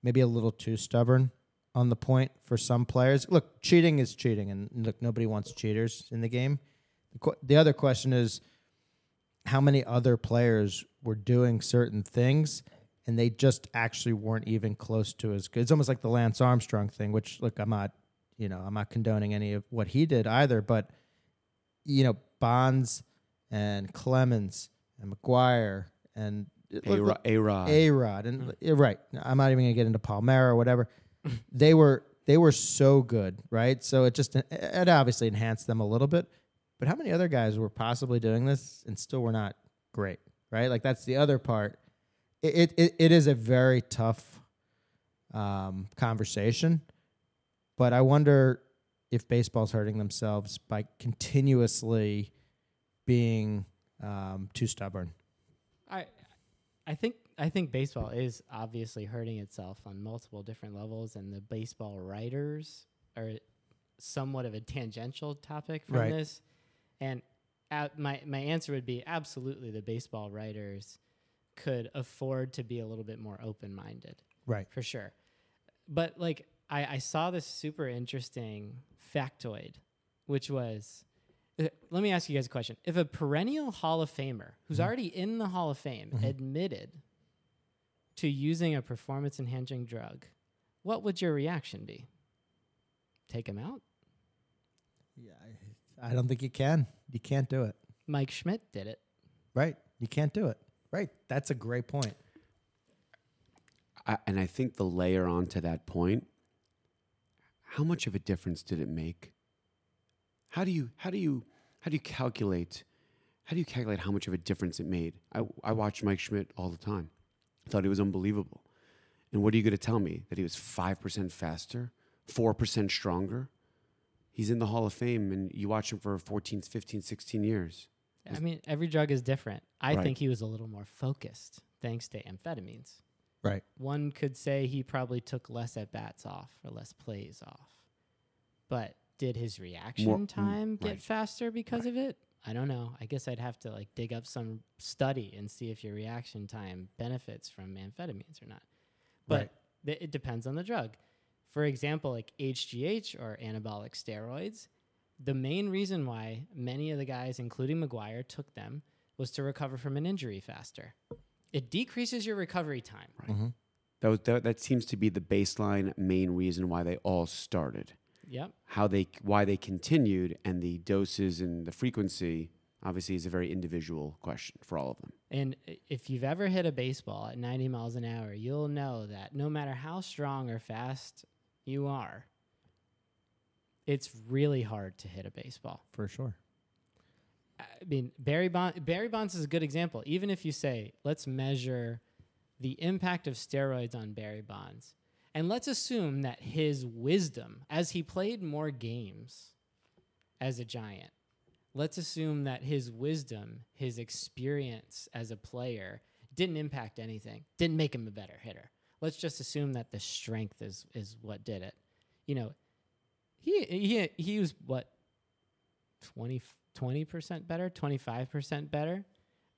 maybe a little too stubborn on the point for some players. Look cheating is cheating and look nobody wants cheaters in the game. The, qu- the other question is how many other players were doing certain things and they just actually weren't even close to as good. It's almost like the lance armstrong thing which look i'm not you know i'm not condoning any of what he did either but you know Bonds and Clemens and McGwire and A Rod. A Rod and yeah, right. I'm not even gonna get into Palmeiro or whatever. they were they were so good, right? So it just it obviously enhanced them a little bit. But how many other guys were possibly doing this and still were not great, right? Like that's the other part. It it, it is a very tough um, conversation, but I wonder if baseball's hurting themselves by continuously being um, too stubborn. I think I think baseball is obviously hurting itself on multiple different levels, and the baseball writers are somewhat of a tangential topic from Right. this. And uh, my my answer would be absolutely the baseball writers could afford to be a little bit more open minded Right. for sure. But like I, I saw this super interesting factoid, which was Uh, let me ask you guys a question. If a perennial Hall of Famer who's mm-hmm. already in the Hall of Fame mm-hmm. admitted to using a performance enhancing drug, what would your reaction be? Take him out? Yeah, I, I don't think you can. You can't do it. Mike Schmidt did it. Right. You can't do it. Right. That's a great point. I, and I think the layer onto that point, how much of a difference did it make? How do you how do you how do you calculate how do you calculate how much of a difference it made? I, I watched Mike Schmidt all the time. I thought he was unbelievable. And what are you going to tell me? That he was 5% faster, 4% stronger? He's in the Hall of Fame and you watch him for 14, 15, 16 years. I mean, every drug is different. I Right. think he was a little more focused thanks to amphetamines. Right. One could say he probably took less at bats off or less plays off. But did his reaction More- mm, time get right. faster because of it? I don't know. I guess I'd have to like dig up some study and see if your reaction time benefits from amphetamines or not. But Right. th- it depends on the drug. For example, like HGH or anabolic steroids, the main reason why many of the guys, including McGwire, took them was to recover from an injury faster. It decreases your recovery time. Mm-hmm. That, was, that, that seems to be the baseline main reason why they all started. Yep. how they why they continued and the doses and the frequency obviously is a very individual question for all of them. And if you've ever hit a baseball at 90 miles an hour, you'll know that no matter how strong or fast you are, it's really hard to hit a baseball. for sure. I mean, Barry Bonds. Barry Bonds is a good example. Even if you say, let's measure the impact of steroids on Barry Bonds, and let's assume that his wisdom, as he played more games as a Giant, let's assume that his wisdom, his experience as a player, didn't impact anything, didn't make him a better hitter. Let's just assume that the strength is is what did it. You know, he he he was what 20 percent better, twenty five percent better,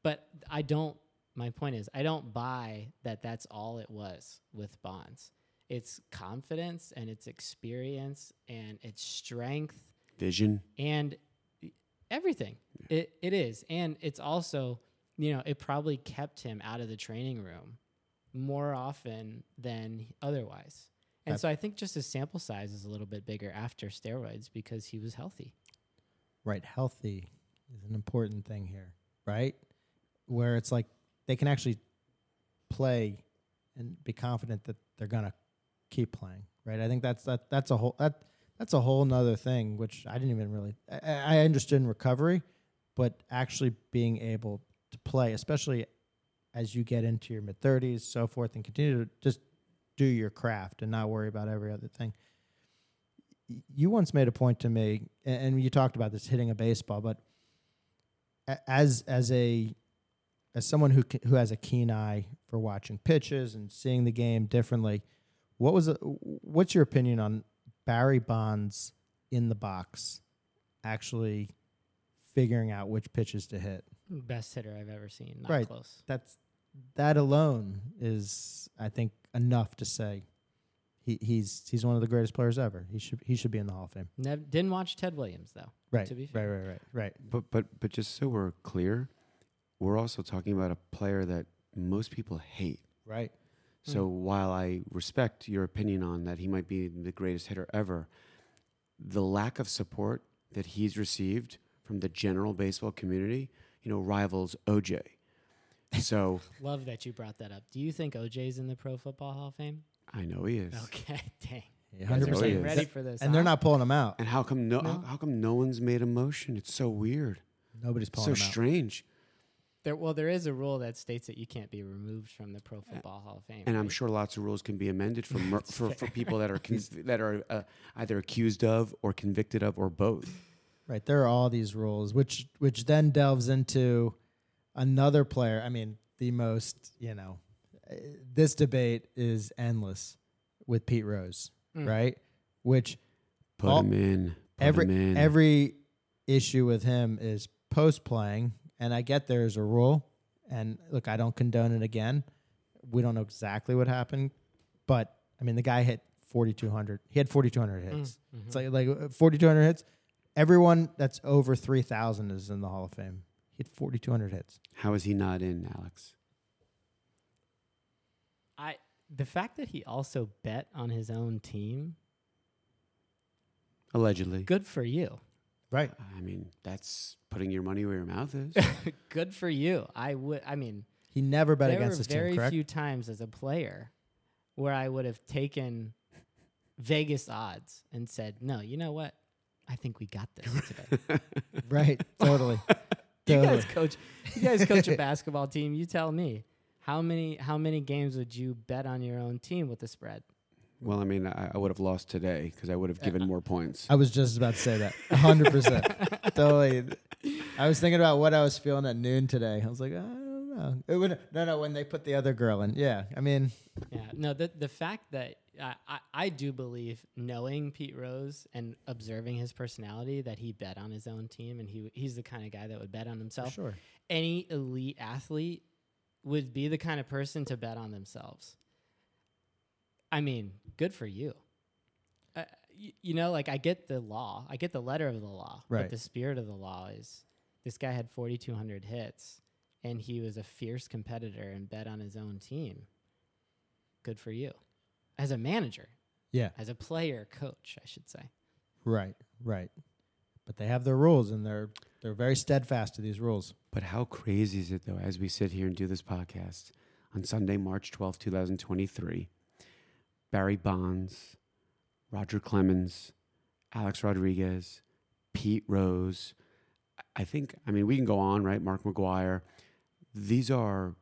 but I don't. My point is, I don't buy that. That's all it was with Bonds. It's confidence and it's experience and it's strength Vision. and everything. It it is, and it's also you know it probably kept him out of the training room more often than otherwise. And That- so I think just his sample size is a little bit bigger after steroids because he was healthy. Right, healthy is an important thing here, right? Where it's like they can actually play and be confident that they're gonna keep playing, right? I think that's that that's a whole that that's a whole nother thing, which I didn't even really I, I understood in recovery, but actually being able to play, especially as you get into your mid thirties, so forth, and continue to just do your craft and not worry about every other thing you once made a point to me, and you talked about this hitting a baseball, but as as a as someone who who has a keen eye for watching pitches and seeing the game differently, what was a, what's your opinion on Barry Bonds in the box actually figuring out which pitches to hit? Best hitter I've ever seen. Not Right. close. That's that alone is I think enough to say he, he's he's one of the greatest players ever. He should he should be in the Hall of Fame. Nev- didn't watch Ted Williams though. Right. To be right, right, right, right. But but but just so we're clear, we're also talking about a player that most people hate. Right. So mm. while I respect your opinion on that he might be the greatest hitter ever, the lack of support that he's received from the general baseball community, you know, rivals OJ. So Love that you brought that up. Do you think OJ's in the Pro Football Hall of Fame? I know he is. Okay, dang. Yeah, hundred are know he percent. ready for this. And they're not pulling him out. And how come no, No. How, how come no one's made a motion? It's so weird. Nobody's pulling so him out. So strange. There, well, there is a rule that states that you can't be removed from the Pro Football Hall of Fame. And I'm sure lots of rules can be amended for mur- for, for people that are con- that are uh, either accused of or convicted of or both. Right. There are all these rules, which which then delves into another player. I mean, the most you know, uh, this debate is endless with Pete Rose, Mm. right? Which Put All- him in. Put every him in. every issue with him is post playing, and I get there's a rule, and look, I don't condone it again. We don't know exactly what happened, but I mean, the guy hit 4,200. He had 4,200 Mm, hits. mhm. It's like like uh, 4,200 hits. Everyone that's over 3,000 is in the Hall of Fame. He had 4,200 hits. How is he not in, Alex? I the fact that he also bet on his own team, Allegedly. good for you. Right. I mean, that's putting your money where your mouth is. good for you. I would. I mean, He never bet against were his very team, correct? few times as a player where I would have taken Vegas odds and said, "No, you know what? I think we got this today." right. Totally. you guys coach. You guys coach a basketball team. You tell me how many how many games would you bet on your own team with the spread? Well, I mean, I, I would have lost today because I would have given more points. I was just about to say that. 100%. totally. I was thinking about what I was feeling at noon today. I was like, I don't know. It would, no, no, when they put the other girl in. Yeah. I mean, Yeah, no. The the fact that I, I I do believe knowing Pete Rose and observing his personality that he bet on his own team and he he's the kind of guy that would bet on for himself. sure. Any elite athlete would be the kind of person to bet on themselves. I mean, good for you. Uh, y- you know, like I get the law, I get the letter of the law, Right. but the spirit of the law is this guy had 4,200 hits and he was a fierce competitor and bet on his own team. Good for you. As a manager, Yeah. as a player, coach, I should say. Right. Right. But they have their rules and they're they're very steadfast to these rules. But how crazy is it, though, as we sit here and do this podcast on Sunday, March twelfth, 2023, Barry Bonds, Roger Clemens, Alex Rodriguez, Pete Rose. I think, I mean, we can go on, right? Mark McGwire. These are,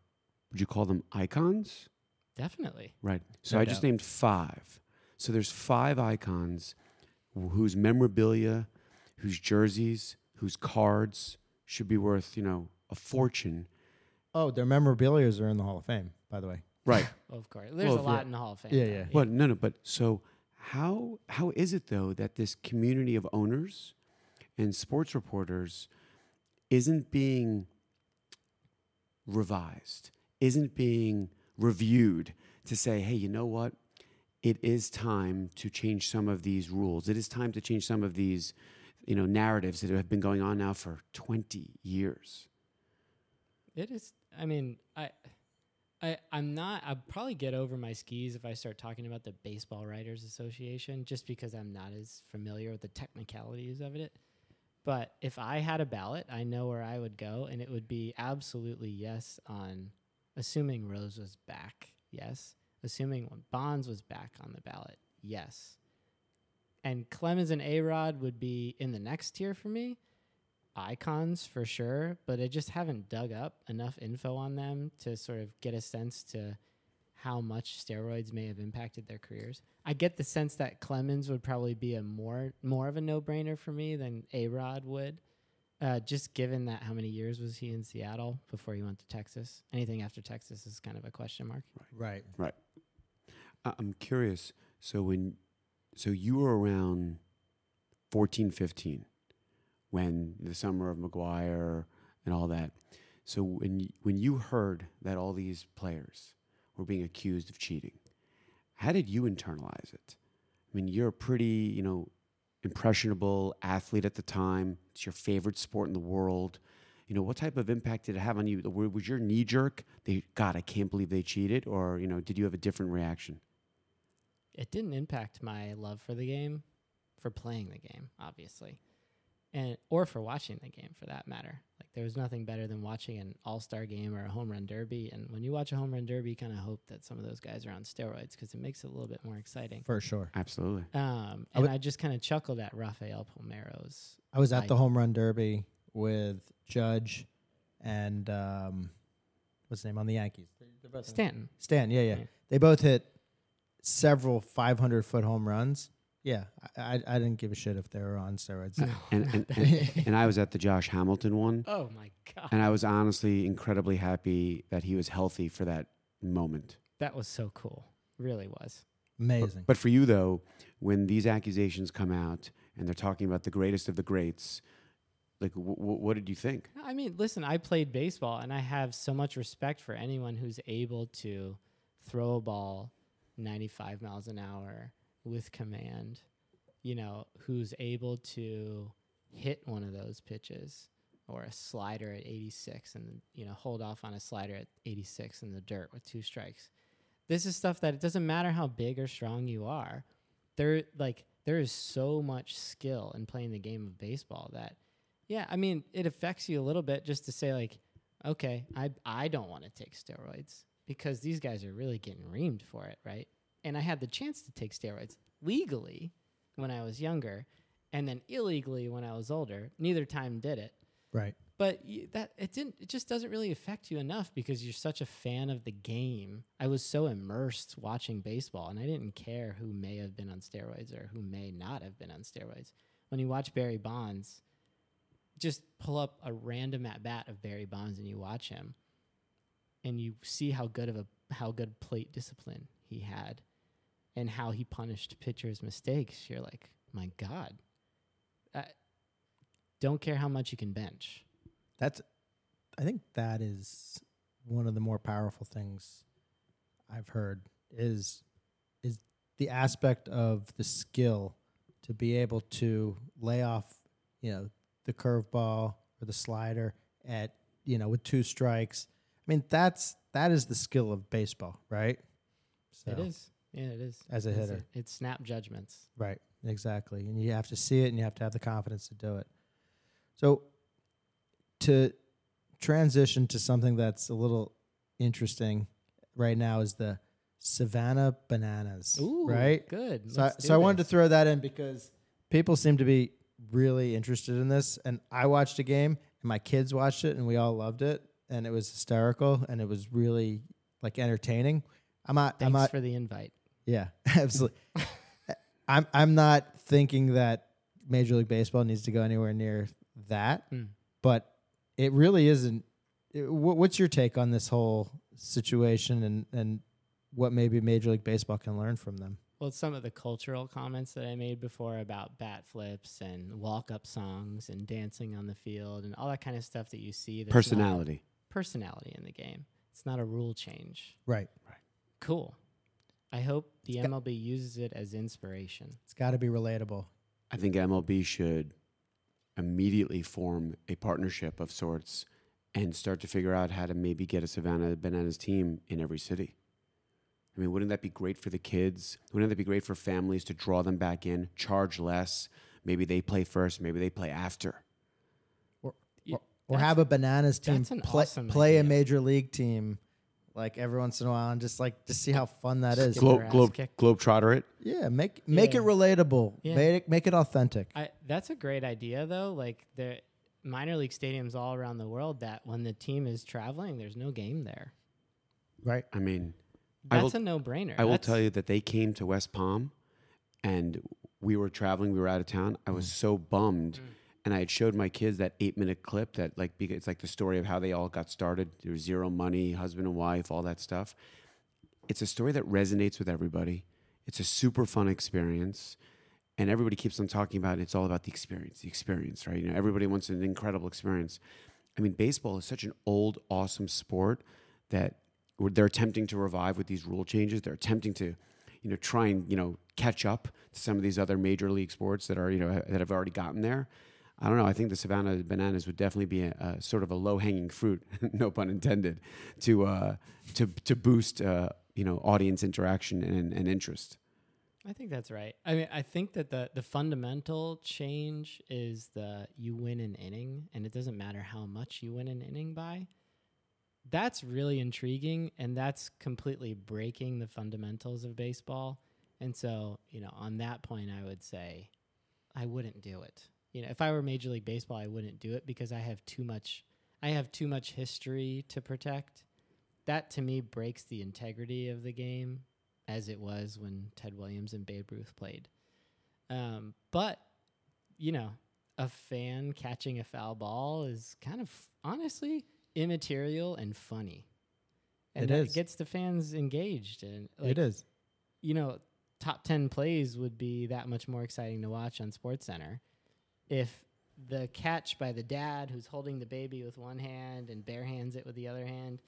would you call them icons? Definitely. Right. So No I just named five. So there's five icons whose memorabilia, whose jerseys, whose cards should be worth, you know, a fortune. Oh, their memorabilia are in the Hall of Fame, by the way. Right. Of course. There's Well, a lot yeah. in the Hall of Fame. Yeah, though. yeah. Well, no, no, but so how how is it though that this community of owners and sports reporters isn't being revised, isn't being reviewed to say, hey, you know what? It is time to change some of these rules. It is time to change some of these, you know, narratives that have been going on now for 20 years. It is. I mean, I, I, I'm not. I'll probably get over my skis if I start talking about the Baseball Writers Association, just because I'm not as familiar with the technicalities of it. But if I had a ballot, I know where I would go, and it would be absolutely yes on, assuming Rose was back, yes. Assuming Bonds was back on the ballot, yes. And Clemens and A Rod would be in the next tier for me icons for sure, but I just haven't dug up enough info on them to sort of get a sense to how much steroids may have impacted their careers. I get the sense that Clemens would probably be a more more of a no brainer for me than A Rod would. Uh, just given that how many years was he in Seattle before he went to Texas? Anything after Texas is kind of a question mark. Right. I- I'm curious. So when, so you were around 14, 15, when the summer of McGwire and all that. So when you, when you heard that all these players were being accused of cheating, how did you internalize it? I mean, you're a pretty, you know, impressionable athlete at the time. It's your favorite sport in the world. You know, what type of impact did it have on you? Was your knee jerk? They, God, I can't believe they cheated, or you know, did you have a different reaction? it didn't impact my love for the game, for playing the game, obviously, and or for watching the game for that matter. Like there was nothing better than watching an All Star game or a home run derby. And when you watch a home run derby, you kind of hope that some of those guys are on steroids because it makes it a little bit more exciting. For sure. Absolutely. Um, I and would- I just kind of chuckled at Rafael Palmeiro's. I was at the home run derby with Judge and um, what's his name on the Yankees? They're both in- Stanton. Yeah, yeah, Yeah. They both hit several 500 foot home runs. Yeah, I, I, I didn't give a shit if they were on steroids. And and, and, and I was at the Josh Hamilton one, Oh my god, and I was honestly incredibly happy that he was healthy for that moment. that was so cool. Really was. Amazing. But for you though, when these accusations come out and they're talking about the greatest of the greats, like w- w- what did you think? I mean, listen, I played baseball and I have so much respect for anyone who's able to throw a ball 95 miles an hour with command, you know, who's able to hit one of those pitches or a slider at 86 and, you know, hold off on a slider at 86 in the dirt with two strikes. This is stuff that it doesn't matter how big or strong you are. There like there is so much skill in playing the game of baseball that yeah, I mean, it affects you a little bit just to say like, okay, I I don't want to take steroids because these guys are really getting reamed for it, right? And I had the chance to take steroids legally when I was younger, and then illegally when I was older. Neither time did it, right. but y- that it didn't. It just doesn't really affect you enough because you're such a fan of the game. I was so immersed watching baseball, and I didn't care who may have been on steroids or who may not have been on steroids. When you watch Barry Bonds, just pull up a random at bat of Barry Bonds and you watch him, and you see how good of a how good plate discipline he had, and how he punished pitchers' mistakes. You're like, my God. I don't care how much you can bench. That's, I think that is one of the more powerful things I've heard is is the aspect of the skill to be able to lay off, you know, the curveball or the slider at, you know, with two strikes. I mean, that's that is the skill of baseball, right? So, It is. Yeah, it is. As a It's hitter. it's snap judgments. Right, exactly. And you have to see it and you have to have the confidence to do it. So to transition to something that's a little interesting right now is the Savannah Bananas. Ooh, right? Good. So I, so I wanted to throw that in because people seem to be really interested in this. And I watched a game, and my kids watched it, and we all loved it, and it was hysterical, and it was really like entertaining. I'm not. I'm Thanks not. for the invite. Yeah, absolutely. I'm. I'm not thinking that Major League Baseball needs to go anywhere near that, Mm. but it really isn't. it- wh- What's your take on this whole situation, and and what maybe Major League Baseball can learn from them? Well, some of the cultural comments that I made before about bat flips and walk up songs and dancing on the field and all that kind of stuff that you see. That's Personality. personality in the game. It's not a rule change. Right. Right. Cool. I hope the It's got- MLB uses it as inspiration. It's got to be relatable. I think MLB should immediately form a partnership of sorts and start to figure out how to maybe get a Savannah Bananas team in every city. I mean, wouldn't that be great for the kids? Wouldn't that be great for families to draw them back in, charge less? Maybe they play first, maybe they play after. Y- Or that's- have a bananas team play, awesome play a major league team like every once in a while and just like to see how fun that is. Get Globe, globe, kicked. Globetrotter it. Yeah, make make Yeah. it relatable. Yeah. Make it make it authentic. I, that's a great idea, though. Like the minor league stadiums all around the world, that when the team is traveling, there's no game there. Right. I mean, I That's will- a no-brainer. I will That's- tell you that they came to West Palm and we were traveling, we were out of town. I was mm. so bummed. Mm. And I had showed my kids that eight minute clip that like it's like the story of how they all got started. There was zero money, husband and wife, all that stuff. It's a story that resonates with everybody. It's a super fun experience. And everybody keeps on talking about it. It's all about the experience, the experience, right? You know, everybody wants an incredible experience. I mean, baseball is such an old, awesome sport that they're attempting to revive with these rule changes. They're attempting to, you know, try and you know catch up to some of these other major league sports that are you know that have already gotten there. I don't know. I think the Savannah Bananas would definitely be a, a sort of a low hanging fruit, no pun intended, to uh, to to boost uh, you know audience interaction and, and interest. I think that's right. I mean, I think that the the fundamental change is the you win an inning, and it doesn't matter how much you win an inning by. That's really intriguing, and that's completely breaking the fundamentals of baseball. And so, you know, on that point, I would say I wouldn't do it. You know, if I were Major League Baseball, I wouldn't do it because I have too much. I have too much history to protect. That to me breaks the integrity of the game as it was when Ted Williams and Babe Ruth played. Um, but you know, a fan catching a foul ball is kind of honestly immaterial and funny, and It gets the fans engaged. And like, it is. you know, top 10 plays would be that much more exciting to watch on Sports Center if the catch by the dad who's holding the baby with one hand and bare hands it with the other hand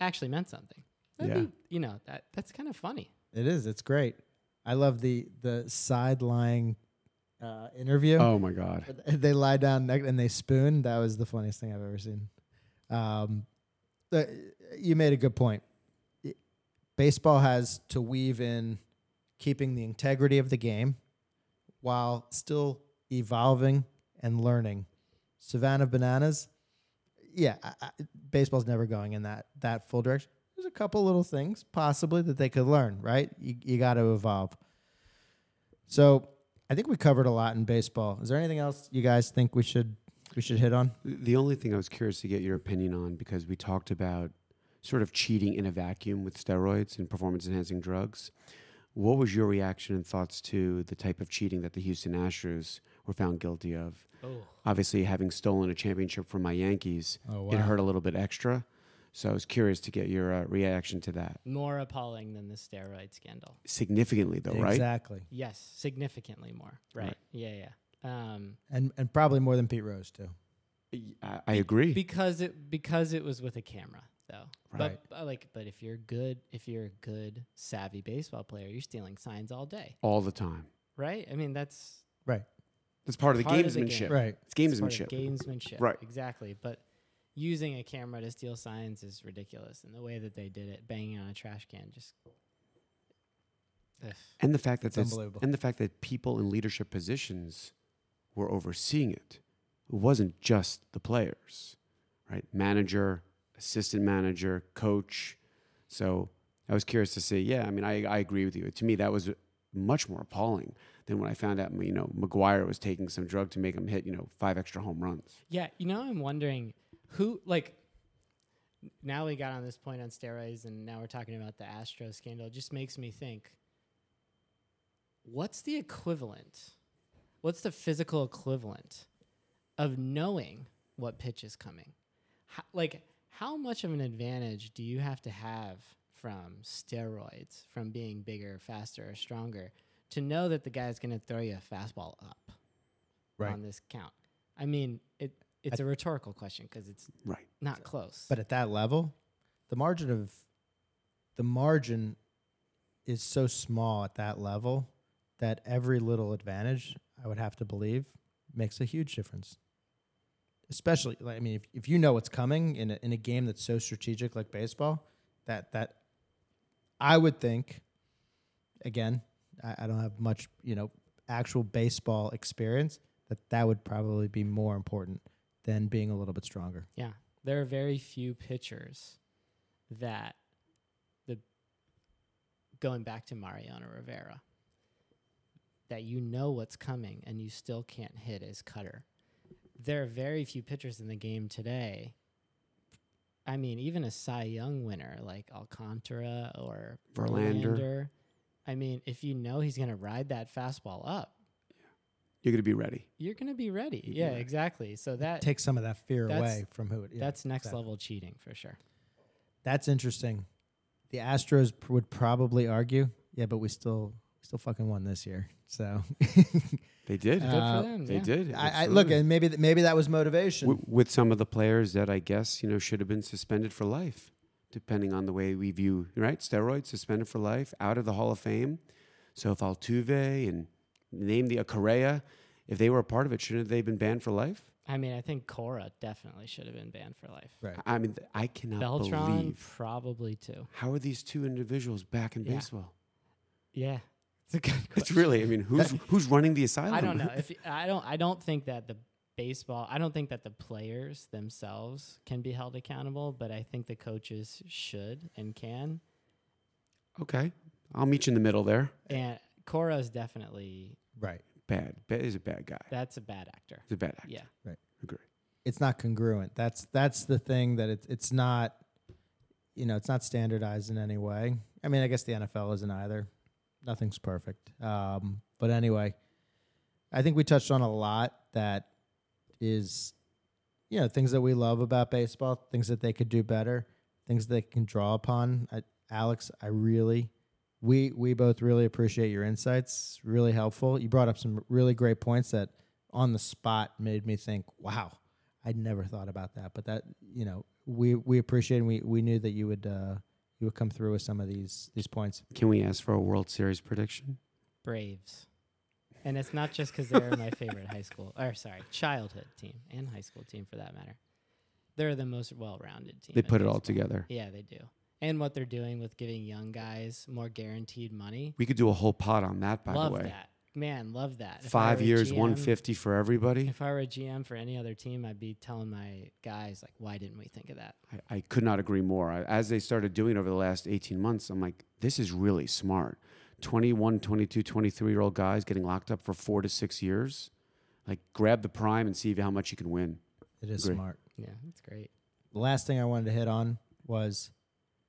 actually meant something. That'd Yeah. be, you know, that that's kind of funny. It is. It's great. I love the the side lying uh, interview. Oh my god! They lie down ne- and they spoon. That was the funniest thing I've ever seen. Um, the, you made a good point. It- baseball has to weave in keeping the integrity of the game while still evolving and learning. Savannah Bananas, yeah, I, I, baseball's never going in that that full direction. There's a couple little things possibly that they could learn, right? You, you got to evolve. So I think we covered a lot in baseball. Is there anything else you guys think we should we should hit on? The only thing I was curious to get your opinion on because we talked about sort of cheating in a vacuum with steroids and performance enhancing drugs. What was your reaction and thoughts to the type of cheating that the Houston Astros were found guilty of? Oh, Obviously, having stolen a championship from my Yankees, Oh it hurt a little bit extra. So I was curious to get your uh, reaction to that. more appalling than the steroid scandal. Significantly, though, right? Exactly, Yes, significantly more. Right. Right. Yeah, yeah. Um, and and probably more than Pete Rose too. I, I agree. because it because it was with a camera though. Right. But, but like but if you're good if you're a good savvy baseball player, you're stealing signs all day, all the time. right? I mean that's Right, That's part of the Part of the gamesmanship. game. right. It's it's part gamesmanship. of gamesmanship. Right. Exactly. But using a camera to steal signs is ridiculous, and the way that they did it, banging on a trash can, just. Ugh. and the fact that It's that's- unbelievable. and the fact that people in leadership positions were overseeing it. It wasn't just the players, right? Manager, assistant manager, coach. So I was curious to see. Yeah, I mean, I, I agree with you. To me, that was much more appalling than when I found out, you know, McGwire was taking some drug to make him hit, you know, five extra home runs. Yeah, you know, I'm wondering who like. Now we got on this point on steroids, and now we're talking about the Astro scandal. It just makes me think: What's the equivalent? What's the physical equivalent of knowing what pitch is coming? How, like, how much of an advantage do you have to have from steroids, from being bigger, faster, or stronger, to know that the guy's going to throw you a fastball up Right. on this count? I mean, it it's a rhetorical question because it's Right. not close. But at that level, the margin of the margin is so small at that level that every little advantage, I would have to believe, makes a huge difference. Especially, like, I mean, if, if you know what's coming in a, in a game that's so strategic like baseball, that that I would think, again, I, I don't have much, you know, actual baseball experience, that that would probably be more important than being a little bit stronger. yeah, there are very few pitchers that the going back to Mariano Rivera that you know what's coming and you still can't hit his cutter. There are very few pitchers in the game today. I mean, even a Cy Young winner like Alcantara or Verlander. Verlander. I mean, if you know he's going to ride that fastball up, You're going to be ready. you're going to be ready. You'd be Yeah, ready. exactly. So that take some of that fear away from who it is. that's next exactly. level cheating for sure. That's interesting. The Astros pr- would probably argue, yeah, but we still we still fucking won this year. So They did. Good Uh, for them. they yeah. did. I, I look, and maybe th- maybe that was motivation. Wi- with some of the players that I guess you know should have been suspended for life, depending on the way we view right steroids suspended for life out of the Hall of Fame. So if Altuve and name the uh, Correa, if they were a part of it, shouldn't they have been banned for life? I mean, I think Cora definitely should have been banned for life. right. I mean, th- I cannot Beltran believe probably too. how are these two individuals back in Yeah. baseball? Yeah, it's a good It's really, I mean, who's who's running the asylum? I don't know if I don't. I don't think that the baseball. I don't think that the players themselves can be held accountable, but I think the coaches should and can. okay, I'll meet you in the middle there. And Cora is definitely Right. Bad, bad is a bad guy. that's a bad actor. He's a bad actor. Yeah, right. Agree. It's not congruent. That's that's the thing that it's it's not you know, it's not standardized in any way. I mean, I guess the NFL isn't either. Nothing's perfect. Um, but anyway, I think we touched on a lot that is you know, things that we love about baseball, things that they could do better, things they can draw upon. I, Alex, I really we we both really appreciate your insights. Really helpful. You brought up some really great points that on the spot made me think, wow, I'd never thought about that. But that you know, we we appreciate and we we knew that you would uh, you would come through with some of these these points. Can we ask for a World Series prediction? Braves. And it's not just because they're my favorite high school, or sorry, childhood team and high school team for that matter. They're the most well-rounded team. They put it all together. Yeah, they do. And what they're doing with giving young guys more guaranteed money. We could do a whole pot on that, by love the way. that. Man, love that. If Five years, GM 150 for everybody. If I were a GM for any other team, I'd be telling my guys like, why didn't we think of that? I, I could not agree more. I, as they started doing it over the last 18 months, I'm like, this is really smart. 21, 22, 23 year old guys getting locked up for four to six years. Like, grab the prime and see how much you can win. It is Agree. smart. Yeah, that's great. The last thing I wanted to hit on was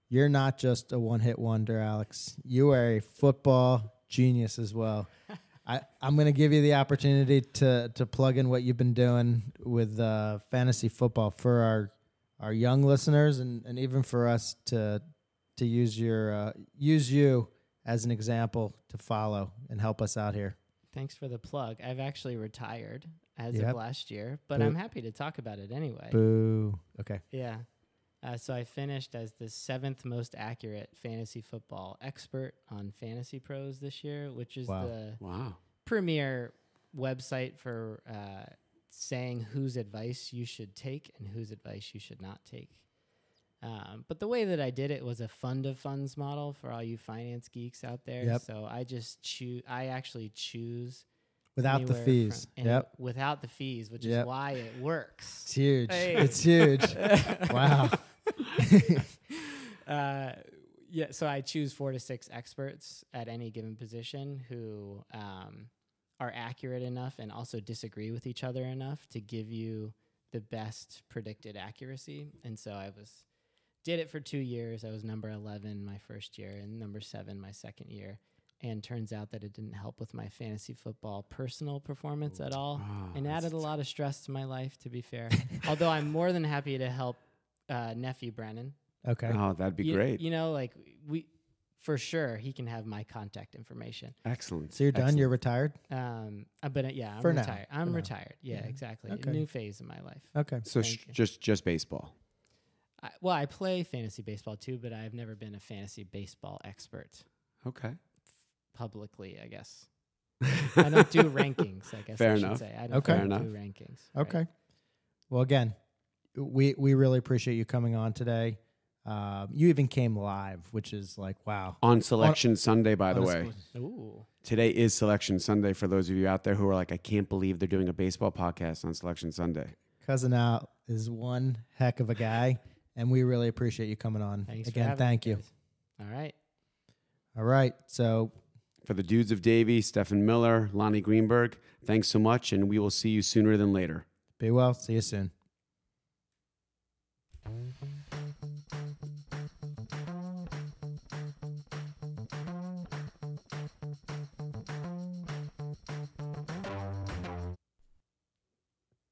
you're not just a one hit wonder, Alex. You are a football genius as well. I, I'm going to give you the opportunity to to plug in what you've been doing with uh, fantasy football for our our young listeners and, and even for us to to use your uh, use you as an example to follow and help us out here. Thanks for the plug. I've actually retired as Yep. of last year, but Boo. I'm happy to talk about it anyway. Boo. Okay. Yeah. Uh, so I finished as the seventh most accurate fantasy football expert on Fantasy Pros this year, which is Wow. the Wow. premier website for uh, saying whose advice you should take and whose advice you should not take. Um, but the way that I did it was a fund of funds model for all you finance geeks out there. Yep. So I just choose. I actually choose Without the fees. from- Yep. Without the fees, which Yep. is why it works. It's huge. Hey. It's huge. wow. uh, yeah, so I choose four to six experts at any given position who um, are accurate enough and also disagree with each other enough to give you the best predicted accuracy. And so I was did it for two years. I was number eleven my first year and number seven my second year. And turns out that it didn't help with my fantasy football personal performance at all, Oh, and added a lot of stress to my life. To be fair, although I'm more than happy to help uh, nephew Brennan Okay. Oh, that'd be you, great. You know, like we for sure he can have my contact information. Excellent. So you're done. Excellent. You're retired. Um, uh, but uh, yeah, I'm For now. retired. I'm For now. retired. Yeah, Yeah. exactly. Okay. A new phase in my life. Okay. So sh- just just baseball. I, well, I play fantasy baseball too, but I've never been a fantasy baseball expert Okay. publicly. I guess I don't do rankings. I guess Fair I should enough. say I don't Okay. Fair do enough. rankings. right? Okay. Well, again, we we really appreciate you coming on today. Um, you even came live, which is like wow. On Selection Sunday, by the way. Ooh, Today is Selection Sunday for those of you out there who are like, I can't believe they're doing a baseball podcast on Selection Sunday. Cousin Al is one heck of a guy, and we really appreciate you coming on. thanks again, having thank you. guys. All right. All right. So For the dudes of Davy, Stefan Miller, Lonny Greenberg, thanks so much, and we will see you sooner than later. be well. See you soon.